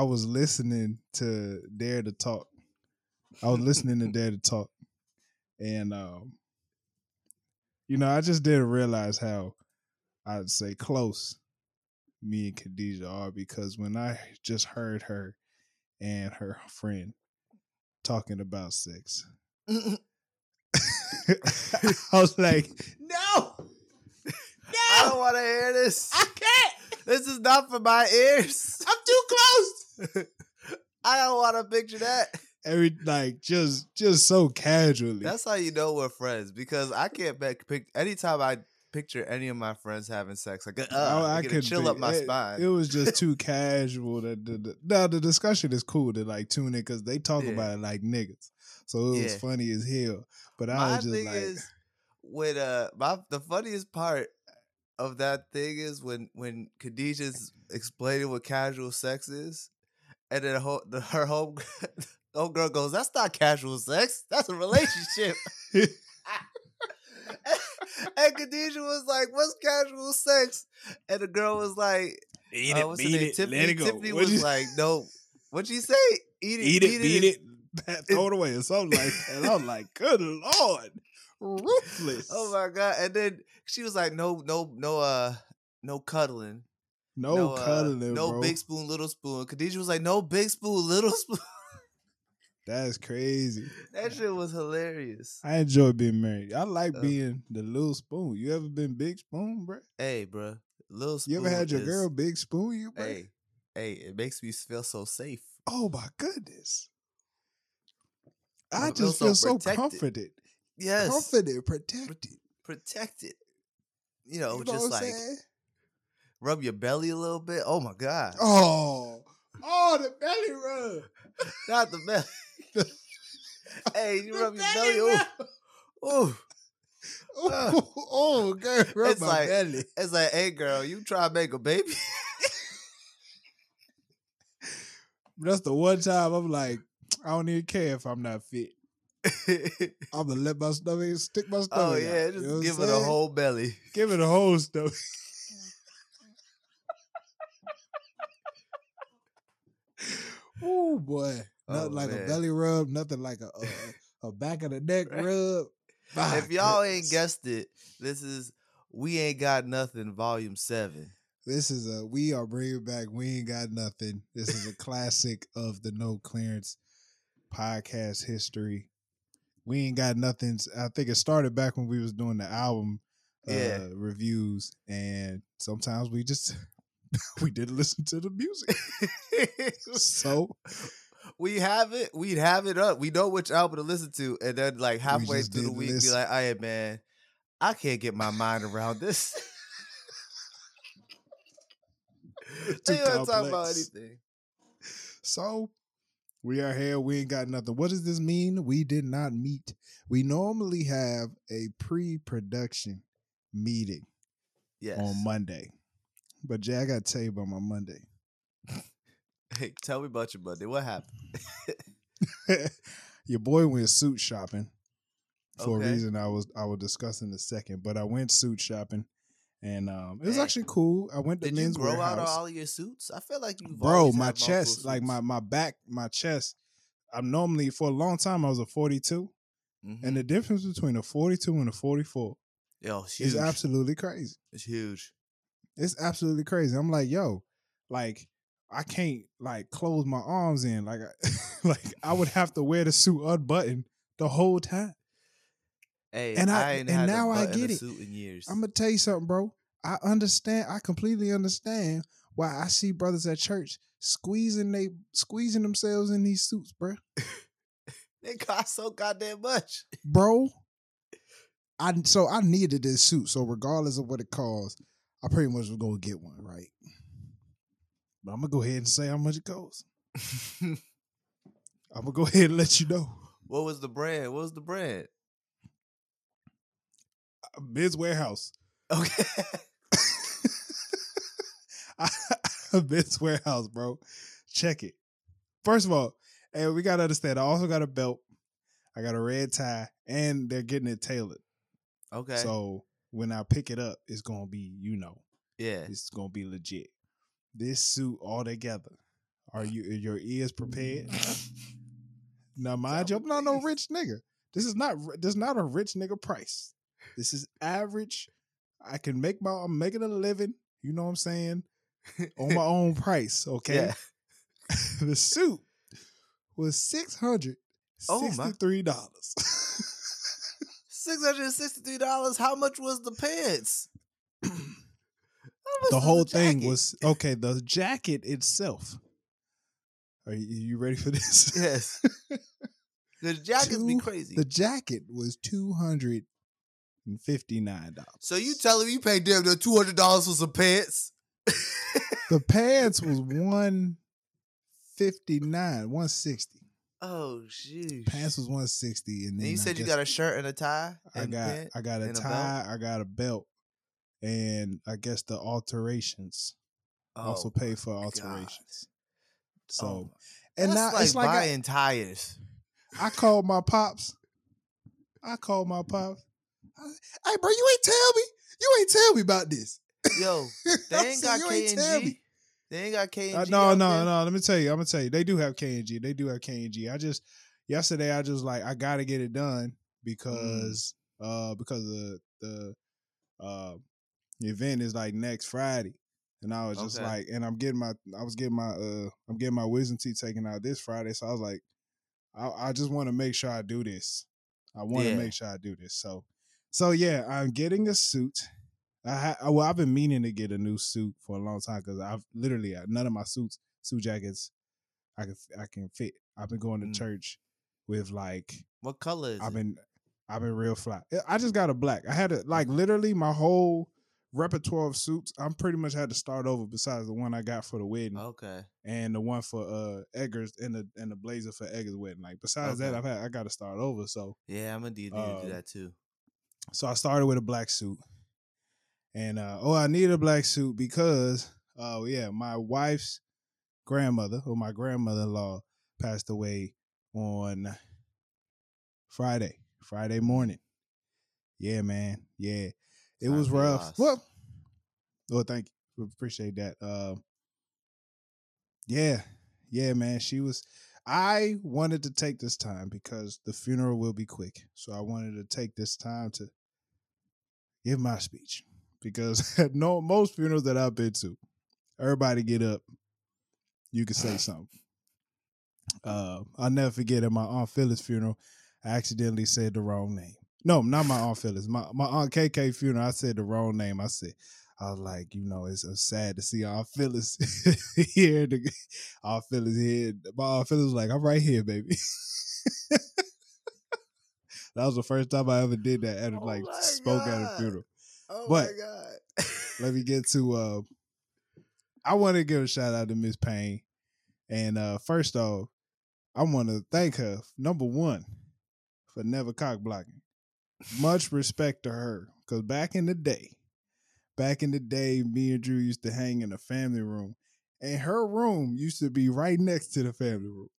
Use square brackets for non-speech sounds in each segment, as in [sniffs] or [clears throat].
I was listening to Dare to Talk. I was listening to [laughs] Dare to Talk, and um, you know, I just didn't realize how I'd say close me and Khadijah are because when I just heard her and her friend talking about sex, [laughs] I was like, no, [laughs] I don't want to hear this. I can't. This is not for my ears. [laughs] I'm too close. [laughs] I don't want to picture that. Every like just just so casually. That's how you know we're friends because I can't pick, pick anytime I picture any of my friends having sex. Like, uh, Oh, I, could chill up my it, spine. It was just too [laughs] casual. That the, the, now the discussion is cool to like tune in because they talk Yeah. about it like niggas, so it was Yeah. funny as hell. But I my was just thing like, is when uh my the funniest part of that thing is when when Khadijah's explaining what casual sex is, and then ho- the, her home [laughs] home girl goes, "That's not casual sex. That's a relationship." [laughs] and Khadijah was like, "What's casual sex?" And the girl was like, eat uh, what's her name? Tiffany, Tiffany was you, like, "No, what'd she say? Eat it, eat it, beat it, and- [laughs] throw it away, or something like that. And I'm like, good lord, ruthless. Oh my god! And then she was like, "No, no, no, uh, no cuddling, no, uh, cuddling, no bro. big spoon, little spoon." Khadijah was like, "No big spoon, little [laughs] spoon." That's crazy. that shit was hilarious. I enjoy being married. I like Uh, being the little spoon. You ever been big spoon, bro? Hey, bro, little spoon. You ever had your is- girl big spoon you, bro? Hey, hey, it makes me feel so safe. Oh my goodness. I I feel just so feel so comforted. Yes, Comforted, protected. protected. You know, You know just like saying? rub your belly a little bit. Oh my god, Oh. Oh, the belly rub. [laughs] not the belly. [laughs] hey, you The rub your belly. Ooh, ooh. Oh, [laughs] oh, girl, rub It's my like- belly. It's like, hey, girl, you try to make a baby. That's the one time I'm like, I don't even care if I'm not fit. [laughs] I'm gonna let my stomach stick my oh, stomach. oh out. yeah, You just know what give it a saying? whole belly. Give it a whole stomach. [laughs] oh boy, nothing Oh, like a belly rub, nothing like a a, a back of the neck [laughs] rub. My if y'all ain't guessed it, this is we ain't got nothing, volume seven. This is a we are bringing back. We ain't got nothing. This is a classic of the no clearance podcast history. We ain't got nothing. I think it started back when we was doing the album uh, Yeah. reviews, and sometimes we just [laughs] we didn't listen to the music. [laughs] So we have it. We'd have it up. We know which album to listen to, and then like halfway just through the week, be listen. like, "Hey man, I can't get my mind around this." [laughs] Too talk about anything. So we are here. We ain't got nothing. What does this mean? We did not meet. We normally have a pre-production meeting Yes. on Monday. But Jay, I gotta tell you about my Monday. [laughs] Hey, tell me about your Monday. What happened? [laughs] Your boy went suit shopping for Okay. a reason I was I will discuss in a second. But I went suit shopping, and um, it was actually cool. I went to Did you men's grow out warehouse. all of your suits? I feel like you, Bro, my chest, like my my back, my chest. I'm normally for a long time I was a 42, Mm-hmm. and the difference between a 42 and a 44 yo, it's is absolutely crazy. It's huge. It's absolutely crazy. I'm like, yo, like I can't like close my arms in. Like, I, [laughs] like I would have to wear the suit unbuttoned the whole time. Hey, And I- ain't and now I get it. In years. I'm gonna tell you something, bro. I understand. I completely understand why I see brothers at church squeezing they squeezing themselves in these suits, bro. [laughs] They cost so goddamn much. Bro, I so I needed this suit. So regardless of what it costs, I pretty much was gonna get one, right? But I'm gonna go ahead and say how much it costs. [laughs] I'm gonna go ahead and let you know. what was the brand? What was the brand? Men's Wearhouse. Okay. [laughs] Men's [laughs] Wearhouse, bro. Check it. First of all, hey, we gotta understand. I also got a belt. I got a red tie, and they're getting it tailored. Okay. So when I pick it up, it's gonna be, you know, yeah. it's gonna be legit. This suit all together, Are you are your ears prepared? [laughs] Now, mind you, I'm not no rich nigga. This is not this is not a rich nigga price. This is average. I can make my I'm making a living. You know what I'm saying? On my [laughs] own price. Okay. Yeah. [laughs] the suit was six hundred Oh, sixty-three dollars. [laughs] Six hundred sixty-three dollars. How much was the pants? [clears throat] The whole thing was okay. The jacket itself. Are you, you ready for this? yes. The jackets be Two- crazy. The jacket was two hundred and fifty-nine dollars. so you telling me you paid damn near two hundred dollars for some pants? [laughs] The pants was one fifty-nine, one sixty. oh jeez. Pants was one sixty, and then And you I said you got a shirt and a tie. I and got? I got a and a tie, I got a belt, and I guess the alterations also Oh pay for alterations. God. So Oh, and now like it's like I, buying tires. I called my pops. I called my pops. Hey, bro, you ain't tell me. You ain't tell me about this. Yo, [laughs] they ain't got "You K and G. They ain't got K Uh, and G. no, no, there? no. Let me tell you. I'm gonna tell you. They do have K and G. They do have K and G. I just yesterday I just like I gotta get it done because uh because the the uh event is like next Friday. And I was just Okay. like, and I'm getting my, I was getting my, uh, I'm getting my wisdom teeth taken out this Friday. So I was like, I, I just want to make sure I do this. I want to Yeah. make sure I do this. So, so yeah, I'm getting a suit. I, ha- well, I've been meaning to get a new suit for a long time because I've literally uh, none of my suits, suit jackets, I can I can fit. I've been going to Mm. church with like What color is I've it? been I've been real fly. I just got a black. I had to like literally my whole repertoire of suits. I'm pretty much had to start over besides the one I got for the wedding Okay. and the one for uh Eggers and the and the blazer for Eggers wedding. Like besides that, I've had I got to start over. So Yeah, I'm gonna need you to do that too. So I started with a black suit, and uh oh, I needed a black suit because oh yeah, my wife's grandmother or my grandmother in law passed away on Friday, Friday morning. Yeah, man. Yeah, it Sorry was rough. loss. Well, well, thank you. Appreciate that. Uh, yeah, yeah, man. She was. I wanted to take this time because the funeral will be quick, so I wanted to take this time to give my speech because [laughs] no most funerals that I've been to, everybody get up, you can say [sighs] something. Uh, I'll never forget at my aunt Phyllis funeral, I accidentally said the wrong name. No, not my aunt Phyllis. My my aunt KK funeral, I said the wrong name. I said, I was like, you know, it's, it's sad to see Aunt Phyllis [laughs] here. The, Aunt Phyllis here. My Aunt Phyllis was like, I'm right here, baby. [laughs] that was the first time I ever did that. At, Oh like spoke at a funeral. Oh but- my god. Let me [laughs] get to. uh I want to give a shout out to Miss Payne, and uh first off, I want to thank her number one for never cock blocking. Much respect to her, because back in the day, back in the day, me and Drew used to hang in a family room, and her room used to be right next to the family room.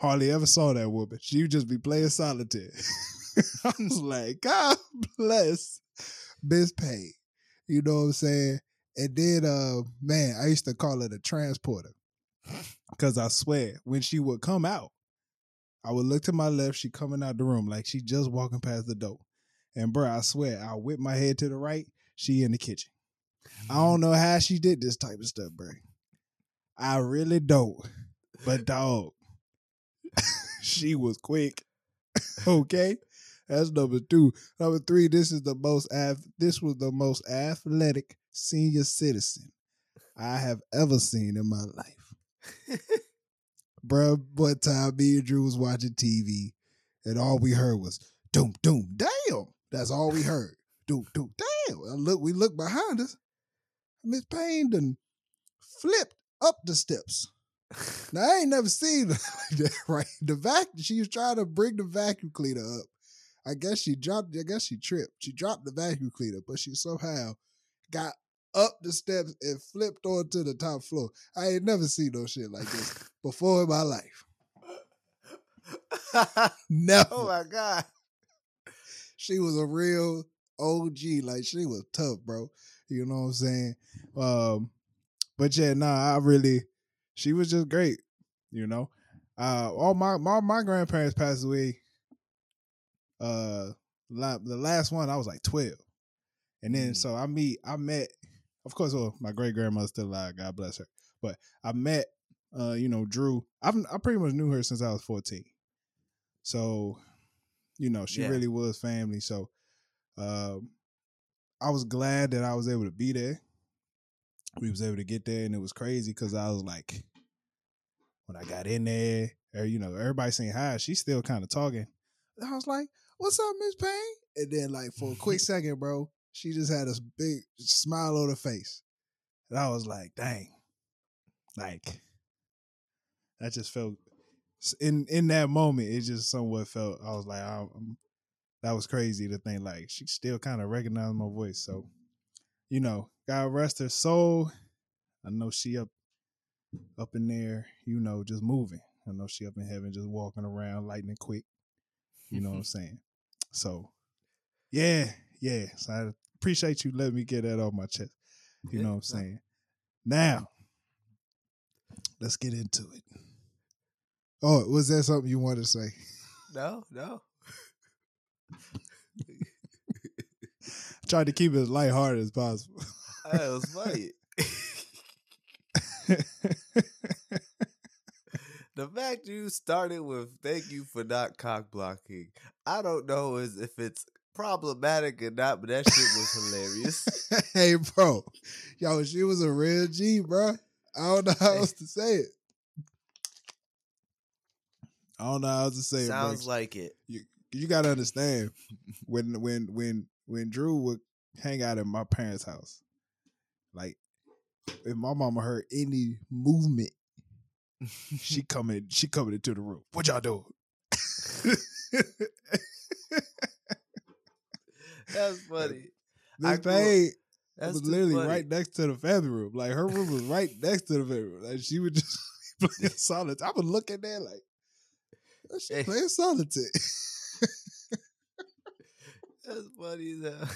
Hardly ever saw that woman. She would just be playing solitaire. [laughs] I was like, God bless Miss Payne. You know what I'm saying? And then, uh, man, I used to call her the transporter because I swear when she would come out, I would look to my left. She coming out the room like she just walking past the door. And bro, I swear, I whip my head to the right. She in the kitchen. I don't know how she did this type of stuff, bro. I really don't. But dog, [laughs] she was quick. okay, that's number two. Number three, this is the most this was the most athletic senior citizen I have ever seen in my life. [laughs] Bruh, one time me and Drew was watching TV and all we heard was doom, doom, damn. That's all we heard. Doom, doom, damn. I look, we look behind us. Miss Payne done flipped up the steps. Now I ain't never seen [laughs] like that, right? The vac she was trying to bring the vacuum cleaner up. I guess she dropped, I guess she tripped. She dropped the vacuum cleaner, but she somehow got up the steps and flipped onto the top floor. I ain't never seen no shit like this [laughs] before in my life. [laughs] Never. oh my god. she was a real OG. Like she was tough, bro. You know what I'm saying? Um, but yeah, nah, I really, she was just great. You know, uh, all my my my grandparents passed away. Uh, la- the last one I was like twelve, and then Mm. so I meet I met, of course, well my great grandmother's still alive, God bless her. But I met, uh, you know, Drew. I've I pretty much knew her since I was fourteen, so you know she Yeah. really was family. So, um, I was glad that I was able to be there. We was able to get there, and it was crazy because I was like, when I got in there, or you know, everybody saying hi, she's still kind of talking. I was like, "What's up, Miss Payne?" And then, like for a quick [laughs] second, bro, she just had a big smile on her face, and I was like, "Dang!" Like, that just felt in in that moment. It just somewhat felt. I was like, I'm, that was crazy to think like she still kind of recognized my voice. So, you know, God rest her soul. I know she up up in there, you know, just moving. I know she up in heaven just walking around lightning quick. You know what I'm [laughs] saying? So yeah, yeah. So I appreciate you letting me get that off my chest. You Yeah, know what I'm saying? Now, let's get into it. Oh, was that something you wanted to say? No, no. [laughs] Tried to keep it as lighthearted as possible. That was funny. [laughs] the fact you started with "Thank you for not cock blocking," I don't know is if it's problematic or not, but that shit was hilarious. [laughs] hey, bro. Yo, she was a real G, bro. I don't know how else to say it. I don't know how else to say Sounds it, bro. like it. you, you gotta understand [laughs] when when when when Drew would hang out at my parents' house, like if my mama heard any movement, she [laughs] coming she coming into the room. What y'all doing? [laughs] That's funny. This I thing That's was literally funny. right next to the family room. Like her room was right next to the family room. Like she would just [laughs] be playing solitaire. I would look at that like "Oh, she Hey. playing solitaire. That's funny hell.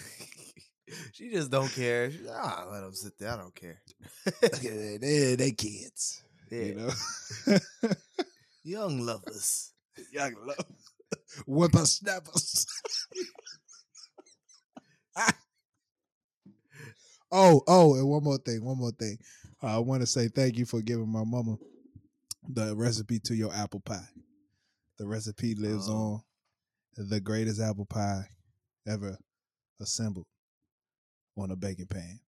She just don't care. She's like, ah, let them sit there. I don't care. [laughs] That. They, they kids. yeah. You know? [laughs] Young lovers. [laughs] Young love. Whippersnappers. oh, oh, and one more thing, one more thing. Uh, I want to say thank you for giving my mama the recipe to your apple pie. The recipe lives Oh. on the greatest apple pie ever assembled on a baking pan.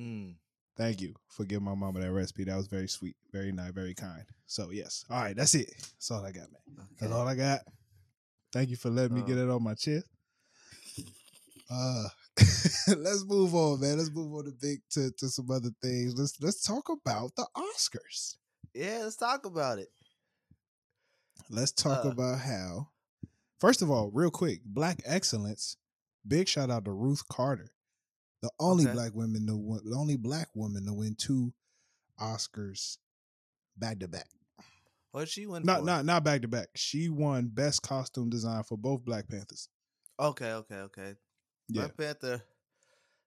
Mm. Thank you for giving my mama that recipe. That was very sweet, very nice, very kind. So yes, all right, that's it. That's all I got, man. That's all I got. Thank you for letting me get Oh. it on my chest. [laughs] Uh, [laughs] let's move on, man. Let's move on to big to, to some other things. Let's let's talk about the Oscars. Yeah, let's talk about it. Let's talk Uh. about how. First of all, real quick, Black Excellence. Big shout out to Ruth Carter, the only Okay. black woman to win, the only black woman to win two Oscars back to back. What she won? Not for? not not back to back. She won best costume design for both Black Panthers. Okay, okay, okay. Yeah. Black Panther.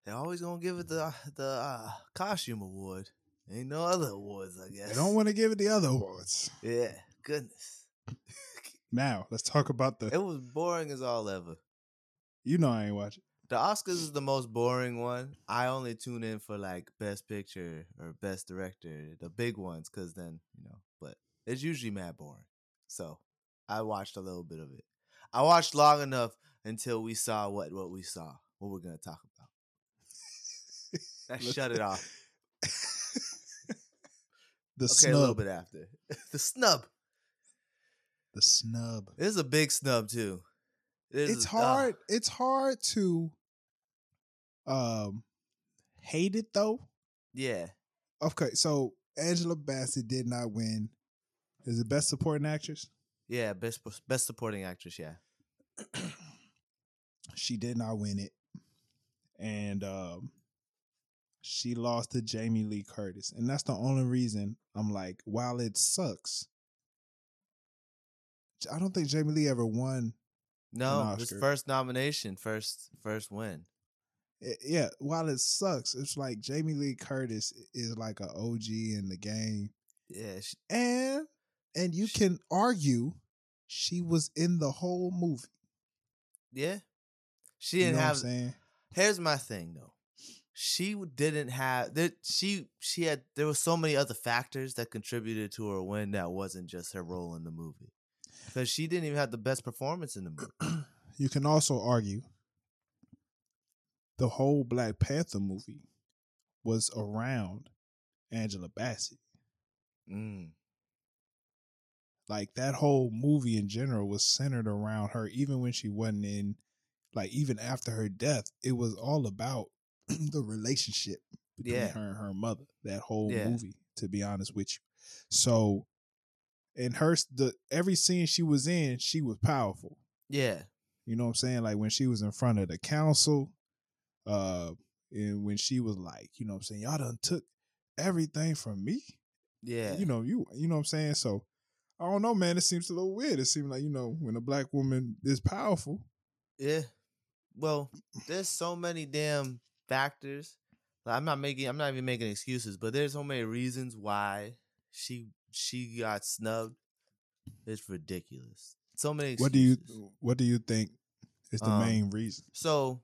They're always gonna give it the the uh, costume award. Ain't no other awards, I guess. I don't want to give it the other [laughs] awards. Yeah, goodness. [laughs] Now let's talk about the. It was boring as all ever. You know I ain't watching. The Oscars is the most boring one. I only tune in for like best picture or best director, the big ones, because then you know. But it's usually mad boring. So I watched a little bit of it. I watched long enough until we saw what what we saw. What we're gonna talk about. [laughs] That shut it off. [laughs] The Okay, a little snub. bit after [laughs] the snub. The snub. This is a big snub too. This It's is- hard. ah, It's hard to um hate it though. yeah, Okay, so Angela Bassett did not win. Is it best supporting actress? yeah. Best best supporting actress. Yeah. [clears throat] she did not win it, and um, she lost to Jamie Lee Curtis, and that's the only reason I'm like, while it sucks, I don't think Jamie Lee ever won. No, Oscar. first nomination, first first win. it- yeah, while it sucks, it's like Jamie Lee Curtis is like an OG in the game, Yeah, she, and and you can argue she was in the whole movie. yeah. She didn't know have. what I'm saying? Here's my thing though. She didn't have that. She she had. There were so many other factors that contributed to her win. That wasn't just her role in the movie, because she didn't even have the best performance in the movie. [clears throat] You can also argue the whole Black Panther movie was around Angela Bassett. Mm. Like that whole movie in general was centered around her, even when she wasn't in, like even after her death, it was all about [clears throat] the relationship between Yeah. her and her mother. That whole Yeah. movie, to be honest with you. So, in her the every scene she was in, she was powerful. Yeah, You know what I'm saying? Like when she was in front of the council, uh, and when she was like, you know what I'm saying, y'all done took everything from me. yeah. You know, you you know what I'm saying? So I don't know, man. It seems a little weird. It seems like, you know, when a black woman is powerful. Yeah. Well, there's so many damn factors. Like, I'm not making I'm not even making excuses, but there's so many reasons why she she got snubbed. It's ridiculous. So many excuses. What do you what do you think is the Um, main reason? So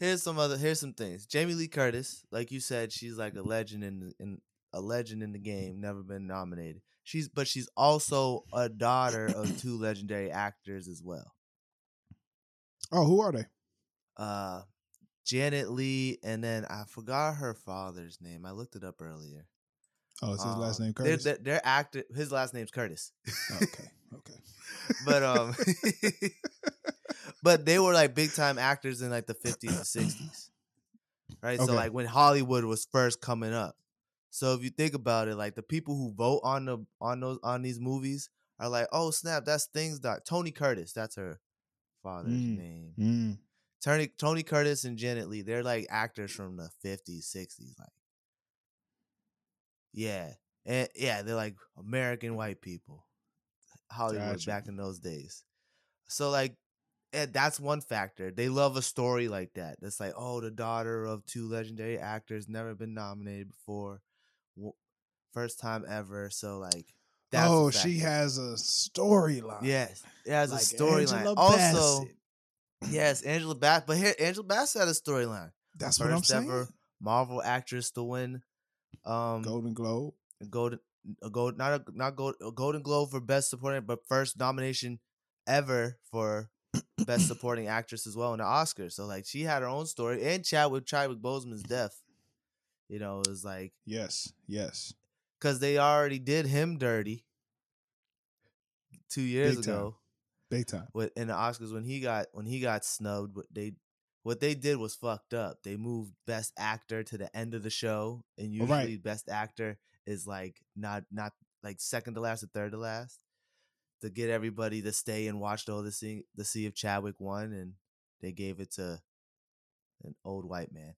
here's some other here's some things. Jamie Lee Curtis, like you said, she's like a legend in the- in a legend in the game, never been nominated. She's but she's also a daughter of two legendary actors as well. Oh, who are they? uh Janet Leigh, and then I forgot her father's name. I looked it up earlier. Oh, is his last Um, name they're- Curtis? They're, they're actor. His last name's Curtis. okay, okay. [laughs] but um, [laughs] but they were like big time actors in like the fifties and sixties, right? Okay. So like when Hollywood was first coming up. So if you think about it, like the people who vote on the on those on these movies are like, oh snap, that's things that Tony Curtis. That's her father's Mm. name. Mm. Tony Tony Curtis and Janet Leigh, they're like actors from the fifties, sixties, like yeah, and yeah, they're like American white people, Hollywood Gotcha. back in those days. So like, and that's one factor. They love a story like that. That's like, oh, the daughter of two legendary actors, never been nominated before, first time ever. So like, that's oh, she has a storyline. yes, it has like a storyline. Also, yes, Angela Bass, but here Angela Bassett had a storyline. that's what I'm first saying. ever Marvel actress to win um Golden Globe. golden a gold not a not gold a golden globe for best supporting but first nomination ever for best [clears throat] supporting actress as well in the Oscars. So like she had her own story and Chadwick Chadwick Boseman's death. You know, it was like Yes, yes. because they already did him dirty two years Big time. ago Big time. with in the Oscars when he got when he got snubbed. They what they did was fucked up. They moved Best Actor to the end of the show, and Oh, right. usually Best Actor is like not not like second to last or third to last to get everybody to stay and watch the whole see to see if Chadwick won, and they gave it to an old white man.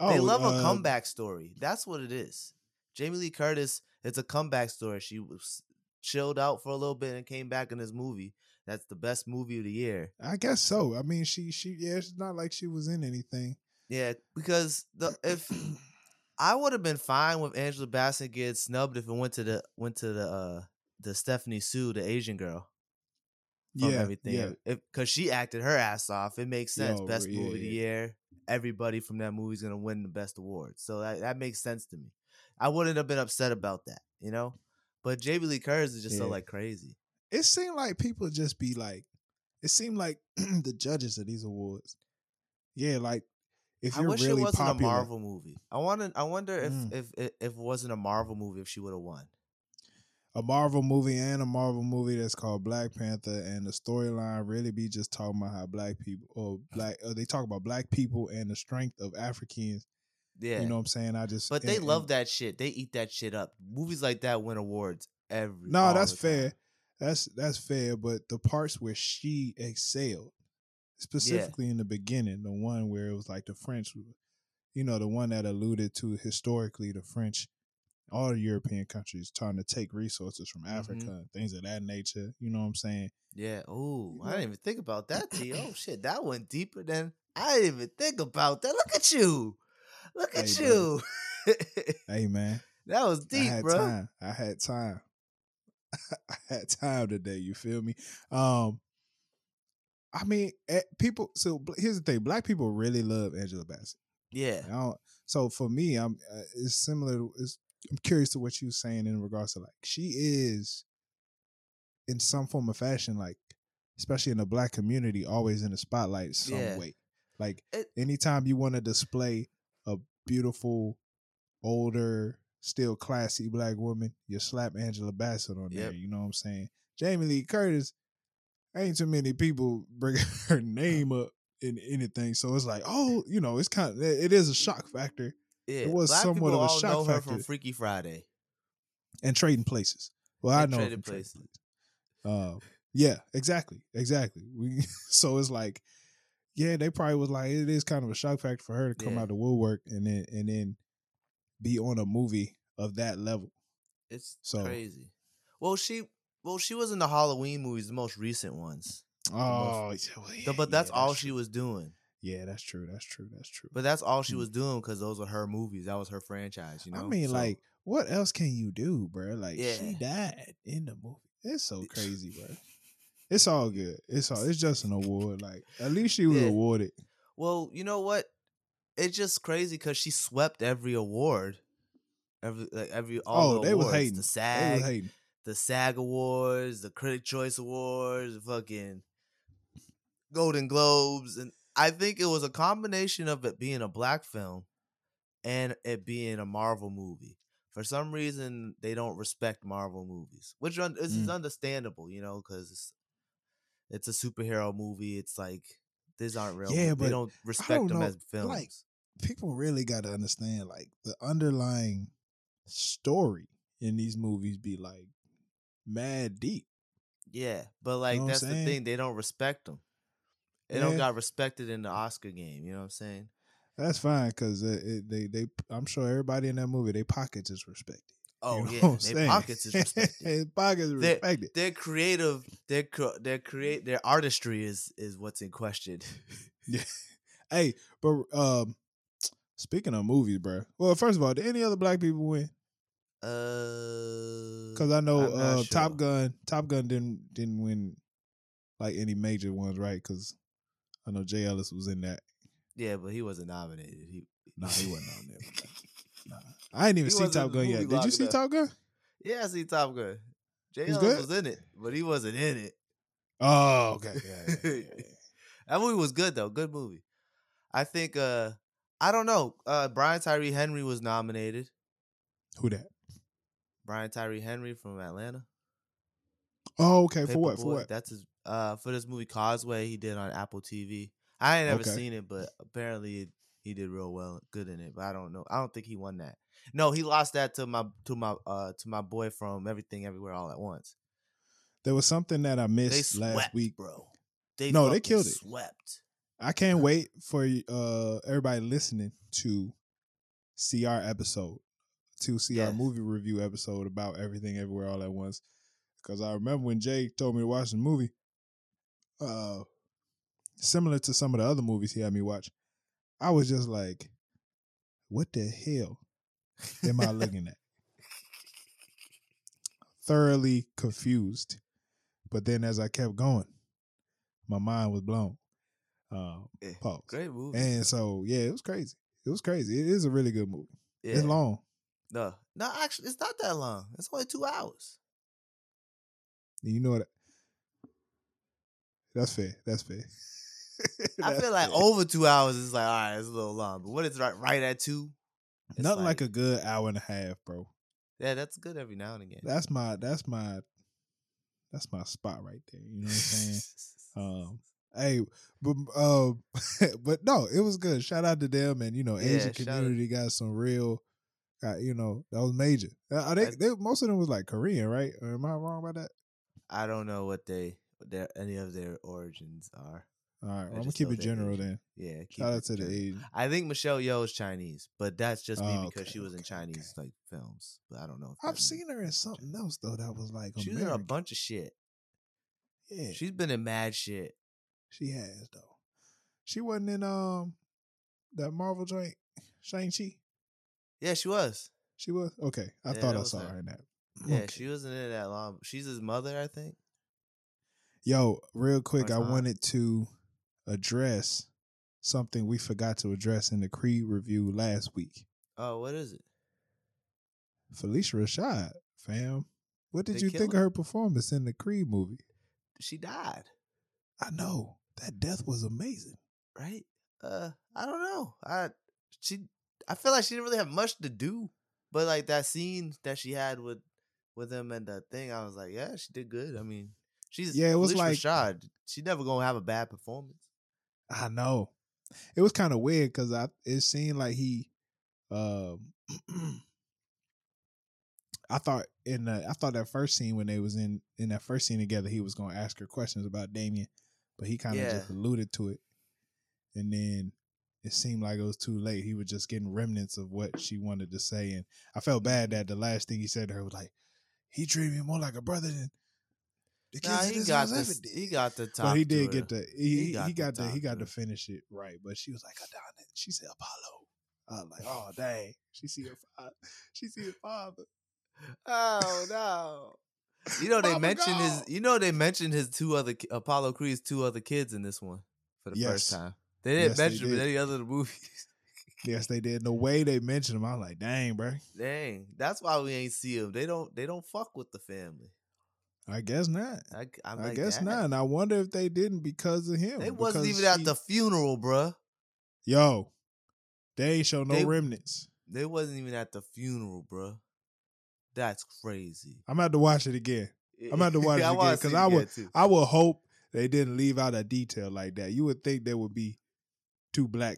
they Oh, love a uh, comeback story. That's what it is. Jamie Lee Curtis, it's a comeback story. She was chilled out for a little bit and came back in this movie. That's the best movie of the year. I guess so. I mean, she she yeah, it's not like she was in anything. Yeah, because the if [clears throat] I would have been fine with Angela Bassett getting snubbed if it went to the went to the uh the Stephanie Hsu, the Asian girl. From yeah, everything. yeah. Because she acted her ass off. It makes sense. Yo, best yeah, movie of the year. Everybody from that movie is gonna win the best award. So that, that makes sense to me. I wouldn't have been upset about that, you know? But Jamie Lee Curtis is just so like crazy. It seemed like people just be like, it seemed like [clears throat] the judges of these awards. Yeah, like if you're wish really it wasn't popular, a Marvel movie. I want I wonder if, Mm. if if if it wasn't a Marvel movie, if she would have won. a Marvel movie and a Marvel movie that's called Black Panther, and the storyline really be just talking about how black people or [laughs] black uh, they talk about black people and the strength of Africans. Yeah. You know what I'm saying? I just but they love and- that shit. They eat that shit up. Movies like that win awards every. No, all that's fair. That's that's fair. But the parts where she excelled, specifically in the beginning, the one where it was like the French, you know, the one that alluded to historically the French all the European countries trying to take resources from Mm-hmm. Africa and things of that nature. You know what I'm saying? Yeah. Oh, I didn't even think about that, T. Oh [clears throat] shit, that went deeper than I didn't even think about that. Look at you. Look at Hey, you. [laughs] Hey man, that was I deep, had bro. time. I had time. I [laughs] had time today. You feel me? Um, I mean, eh, people. So here's the thing: black people really love Angela Bassett. Yeah. So for me, I'm uh, it's similar. To, it's, I'm curious to what you was saying in regards to like she is in some form of fashion, like especially in the black community, always in the spotlight some Yeah. way. Like It- anytime you want to display a beautiful, older, still classy black woman, you slap Angela Bassett on there. You know what I'm saying? Jamie Lee Curtis. Ain't too many people [laughs] bring her name up in anything, so it's like, oh, you know, it's kind of it is a shock factor Yeah. It was somewhat of a shock know her factor. from Freaky Friday. and trading places. Well, I know Trading Places. Uh, yeah, exactly, exactly. We [laughs] so it's like, yeah, they probably was like, it is kind of a shock factor for her to come Yeah. out the woodwork and then and then be on a movie of that level. It's So- crazy. Well, she well she was in the Halloween movies, the most recent ones. Oh, yeah, well, yeah, but that's yeah, all she true. was doing. Yeah, that's true. That's true. That's true. But that's all she Hmm. was doing because those were her movies. That was her franchise. You know. I mean, So, like, what else can you do, bro? Like, Yeah. she died in the movie. It's so [laughs] crazy, bro. It's all good. It's all. It's just an award. Like, at least she was awarded. well, you know what? It's just crazy because she swept every award. Every like every all oh, the they was awards. hating. The They SAG, was hating. the SAG Awards, the Critic Choice Awards, fucking Golden Globes, and I think it was a combination of it being a black film and it being a Marvel movie. For some reason, they don't respect Marvel movies, which un- is is Mm. understandable, you know, because it's, it's a superhero movie. It's like these aren't real. Yeah, movies. but they don't respect don't them know, as films. like, People really got to understand, like, the underlying story in these movies be like mad deep. yeah, but like know that's the thing. They don't respect them. They don't got respected in the Oscar game. You know what I'm saying? That's fine because it, they they I'm sure everybody in that movie they pockets is respected. Oh You know yeah, their pockets is [laughs] respected. Pockets They- respected. their creative, their their create their artistry is is what's in question. [laughs] Yeah. Hey, but um, speaking of movies, bro. Well, first of all, did any other black people win? Uh, Because I know I'm not uh, Top. Gun, Top Gun didn't didn't win like any major ones, right? Because I know Jay Ellis was in that. yeah, but he wasn't nominated. He Nah, he wasn't on there. [laughs] Nah, I didn't even He see wasn't Top in the Gun yet. Did long you see enough. Top Gun? yeah, I see Top Gun. Jay Was Ellis good? was in it, but he wasn't in it. Oh, okay. Yeah, yeah, yeah, yeah. [laughs] That movie was good though. Good movie. I think. uh I don't know. Uh Brian Tyree Henry was nominated. Who that? Brian Tyree Henry from Atlanta. Oh, okay. For what? Paper Boi. For what? That's his uh for this movie Causeway he did on Apple TV. I ain't never Okay. seen it, but apparently he did real well, good in it. But I don't know. I don't think he won that. No, he lost that to my to my uh to my boy from Everything Everywhere All at Once. There was something that I missed swept, last week. bro. They No, they killed it. Swept. I can't wait for uh everybody listening to see our episode, to see our movie review episode about everything everywhere all at once. Because I remember when Jay told me to watch the movie, uh, similar to some of the other movies he had me watch, I was just like, "What the hell am I looking at?" Thoroughly confused. But then as I kept going, my mind was blown. Um, Yeah, pause. Great movie. And so yeah, it was crazy. It was crazy. It is a really good movie. yeah. It's long. No, no, actually, it's not that long. It's only two hours. You know what? That's fair. That's fair. [laughs] I feel like fair. over two hours is like, all right, it's a little long. But what is right, right at two, it's nothing like, a good hour and a half, bro. yeah, that's good every now and again. That's my that's my that's my spot right there. You know what I'm saying? [laughs] um Hey, but uh, [laughs] but no, it was good. Shout out to them, and you know, Yeah, Asian community got some real, got you know, that was major. Are they, I- they most of them was like Korean, right? Or am I wrong about that? I don't know what they their any of their origins are. All right, well, I'm gonna keep it general Asian. then. Yeah. keep Shout it out to the. Asian. I think Michelle Yeoh is Chinese, but that's just me Oh, because okay, she was in Chinese okay. like films. But I don't know. If I've seen her in something else though that was like She was in a bunch of shit. Yeah, She's been in mad shit. She has though. She wasn't in um that Marvel joint Shang Chi. Yeah, she was. She was okay. I Yeah, thought I saw her. her in that. Yeah, Okay. she wasn't in that long. She's his mother, I think. Yo, real quick, I wanted to address something we forgot to address in the Creed review last week. Oh, what is it? Phylicia Rashad, fam. What did They you think of her performance in the Creed movie? She died, I know that death was amazing. right? Uh, I don't know. I she I feel like she didn't really have much to do, but like that scene that she had with with him and the thing, I was like, yeah, she did good. I mean, she's Yeah, it was like- Rashad. She never gonna have a bad performance. I know. It was kind of weird because I it seemed like he um [clears throat] I thought in the I thought that first scene when they was in in that first scene together, he was gonna ask her questions about Damian, but he kind of just alluded to it. And then it seemed like it was too late. He was just getting remnants of what she wanted to say. And I felt bad that the last thing he said to her was like, he treated me more like a brother than the kids Nah, he got ever. He got the top. But he did get the he, he, got he the got to he got to to finish it right. But she was like, Adonis. She said Apollo. I was like, oh dang. She see her father. [laughs] She see her father. [laughs] Oh no. You know they oh Mama mentioned his. You know they mentioned his two other Apollo Creed's two other kids in this one for the first time. They didn't Yes, they mention him in did. any other [laughs] movies. Yes, they did. The way they mentioned him, I was like, dang, bro. Dang, that's why we ain't see him. They don't. They don't fuck with the family. I guess not. I, I like, guess "Dang." not. And I wonder if they didn't because of him. They wasn't even at the funeral, bruh. Yo, they ain't show no They- remnants. They wasn't even at the funeral, bruh. That's crazy. I'm about to watch it again. I'm about to watch [laughs] it again because I would too. I would hope they didn't leave out a detail like that. You would think there would be two black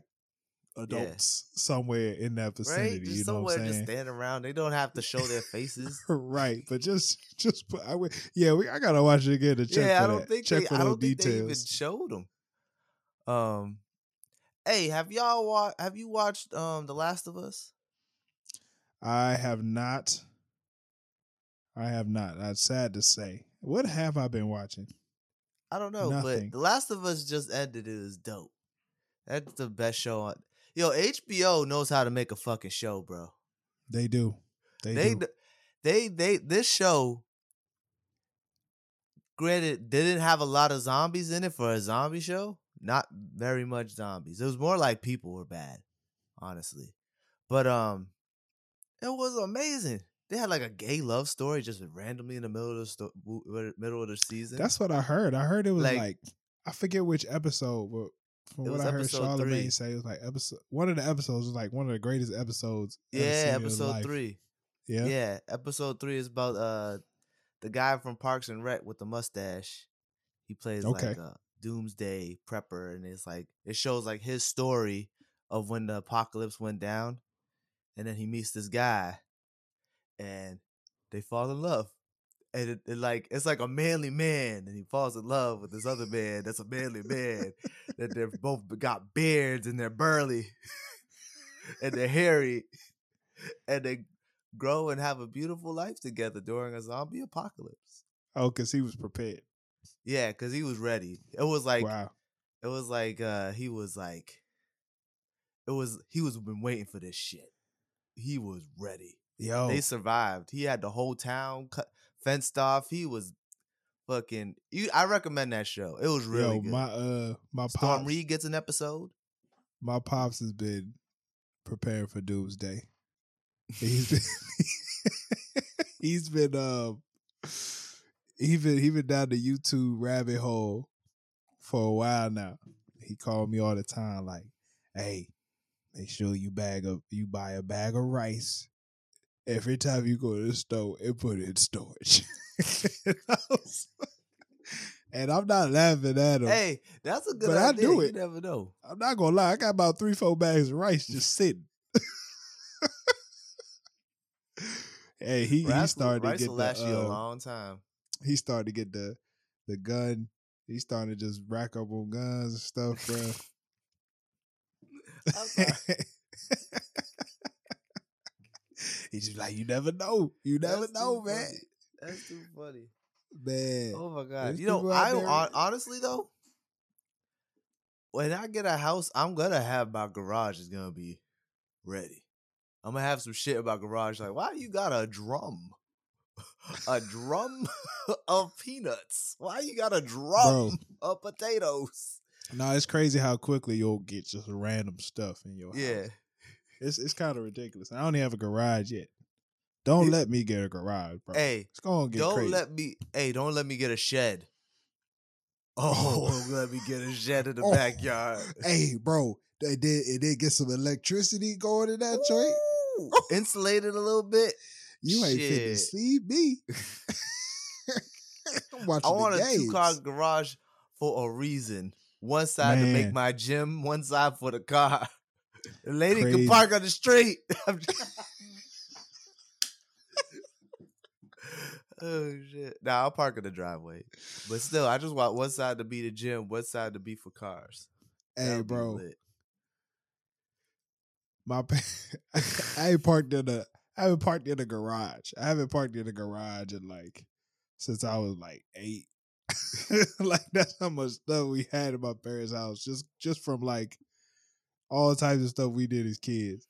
adults somewhere in that vicinity. right, just you know what somewhere just standing around. They don't have to show their faces. [laughs] right, but just just put. I would, yeah, we, I gotta watch it again to check. yeah, for I don't that. think check they. for I don't think they even details. showed them. Um, hey, have y'all wa- Have you watched um The Last of Us? I have not. I have not. That's sad to say. What have I been watching? I don't know, Nothing. but The Last of Us just ended. It was dope. That's the best show on. Yo, HBO knows how to make a fucking show, bro. They do. They, They, do. they, they, this show. Granted, didn't have a lot of zombies in it for a zombie show. Not very much zombies. It was more like people were bad, honestly. But um, it was amazing. They had like a gay love story just randomly in the middle of the sto- middle of the season. That's what I heard. I heard it was Like- like, I forget which episode, but from what I heard episode Charlemagne three. say, it was like episode one of the episodes was like one of the greatest episodes. yeah, episode three. Yeah. Yeah, episode three is about uh the guy from Parks and Rec with the mustache. He plays Okay. like a doomsday prepper, and it's like it shows like his story of when the apocalypse went down, and then he meets this guy, and they fall in love. And it, it like it's like a manly man, and he falls in love with this other man that's a manly man. that they're both got beards and they're burly, [laughs] and they're hairy, and they grow and have a beautiful life together during a zombie apocalypse. Oh, because he was prepared. Yeah, because he was ready. It was like wow. it was like uh he was like it was he was been waiting for this shit. He was ready. Yo. They survived. He had the whole town cut, fenced off. He was fucking. You, I recommend that show. It was really yo, good. my uh my Storm pops Reed gets an episode. my pops has been preparing for doomsday. He's been [laughs] he's been um he been he been down the YouTube rabbit hole for a while now. He called me all the time like, "Hey, make sure you bag up you buy a bag of rice every time you go to the store and put it in storage." and, I was- and I'm not laughing at him. Hey, that's a good But I idea. do You it. never know. I'm not gonna lie, I got about three, four bags of rice just sitting. [laughs] hey, he, he Rice will- started to rice get will the last you a uh, long time. he started to get the the gun He started to just rack up on guns and stuff, bro. [laughs] [laughs] He's just like, you never know. You never That's know, man. funny. That's too funny. Man. Oh my god! There's You know, I there- honestly though, when I get a house, I'm gonna have my garage is gonna be ready. I'm gonna have some shit about garage. Like, why you got a drum? a drum [laughs] of peanuts? Why you got a drum of potatoes? No, it's crazy how quickly you'll get just random stuff in your house. It's it's kind of ridiculous. I don't even have a garage yet. Don't It- let me get a garage, bro. hey, it's gonna get don't crazy. let me. Hey, don't let me get a shed. Oh, Oh. don't [laughs] let me get a shed in the Oh. backyard. hey, bro, they did it did get some electricity going in that joint. Oh. Insulated a little bit. You ain't fit to see me. [laughs] [laughs] I want a two car garage for a reason. One side to make my gym, one side for the car. The lady Crazy. can park on the street. [laughs] [laughs] Oh shit! Nah, I'll park in the driveway. But still, I just want one side to be the gym, one side to be for cars. Hey, That'll bro, my pa- [laughs] I ain't parked in a I haven't parked in a garage. I haven't parked in a garage in like since I was like eight. like that's how much stuff we had in my parents' house just just from like all types of stuff we did as kids.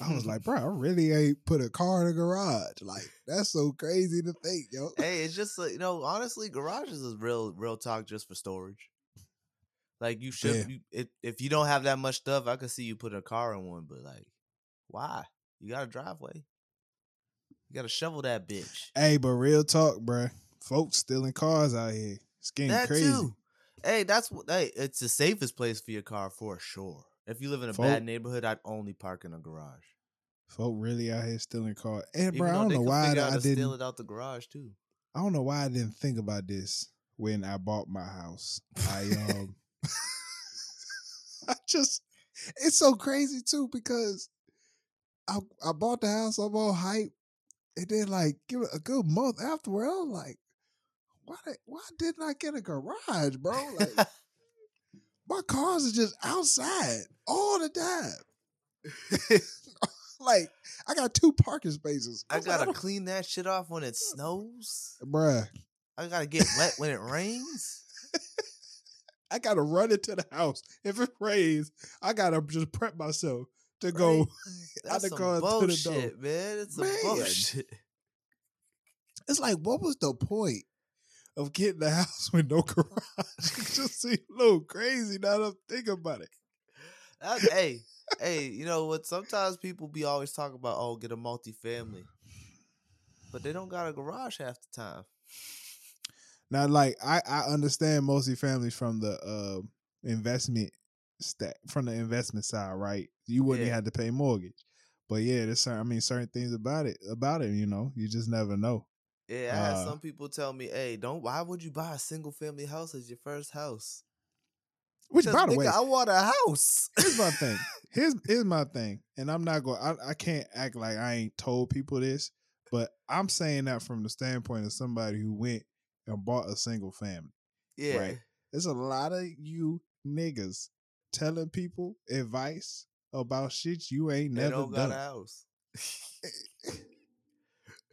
I was like, [laughs] bro, I really ain't put a car in a garage. Like that's so crazy to think, yo. hey, it's just like, you know, honestly, garages is real, real talk just for storage. Like you should, Yeah. you, if if you don't have that much stuff, I could see you put a car in one. But like, why? You got a driveway. You got to shovel that bitch. Hey, but real talk, bro. Folks stealing cars out here. It's getting that crazy. too. Hey, that's what. Hey, it's the safest place for your car for sure. If you live in a Folk- bad neighborhood, I'd only park in a garage. Folk really out here stealing cars. And bro, I don't know why I out to didn't. steal it out the garage too. I don't know why I didn't think about this when I bought my house. I um [laughs] [laughs] I just it's so crazy too because I I bought the house, I'm all hype, and then like give it a good month afterward, I'm like, why did, why didn't I get a garage, bro? Like [laughs] my cars are just outside all the time. [laughs] like I got two parking spaces. I like, gotta don't- clean that shit off when it snows. bruh. I gotta get wet when it rains. [laughs] I gotta run into the house. If it rains, I gotta just prep myself to go. Right? [laughs] I That's to some go to the door. bullshit, man. It's Man. bullshit. It's like, what was the point of getting the house with no garage? [laughs] it just seems a little crazy now that I'm thinking about it. That- hey, hey, you know what? Sometimes people be always talking about, oh, get a multifamily, but they don't got a garage half the time. Now, like I, I understand mostly families from the uh, investment stat from the investment side, right? You wouldn't Yeah. have to pay mortgage, but yeah, there's certain, I mean certain things about it about it. You know, you just never know. Yeah, I had Uh, some people tell me, hey, don't. Why would you buy a single family house as your first house? Which, 'Cause, by the nigga, way, I want a house. here's my thing. [laughs] Here's here's my thing, and I'm not going. I I can't act like I ain't told people this, but I'm saying that from the standpoint of somebody who went and bought a single family. yeah, Right. There's a lot of you niggas telling people advice about shit you ain't they never don't done. a house.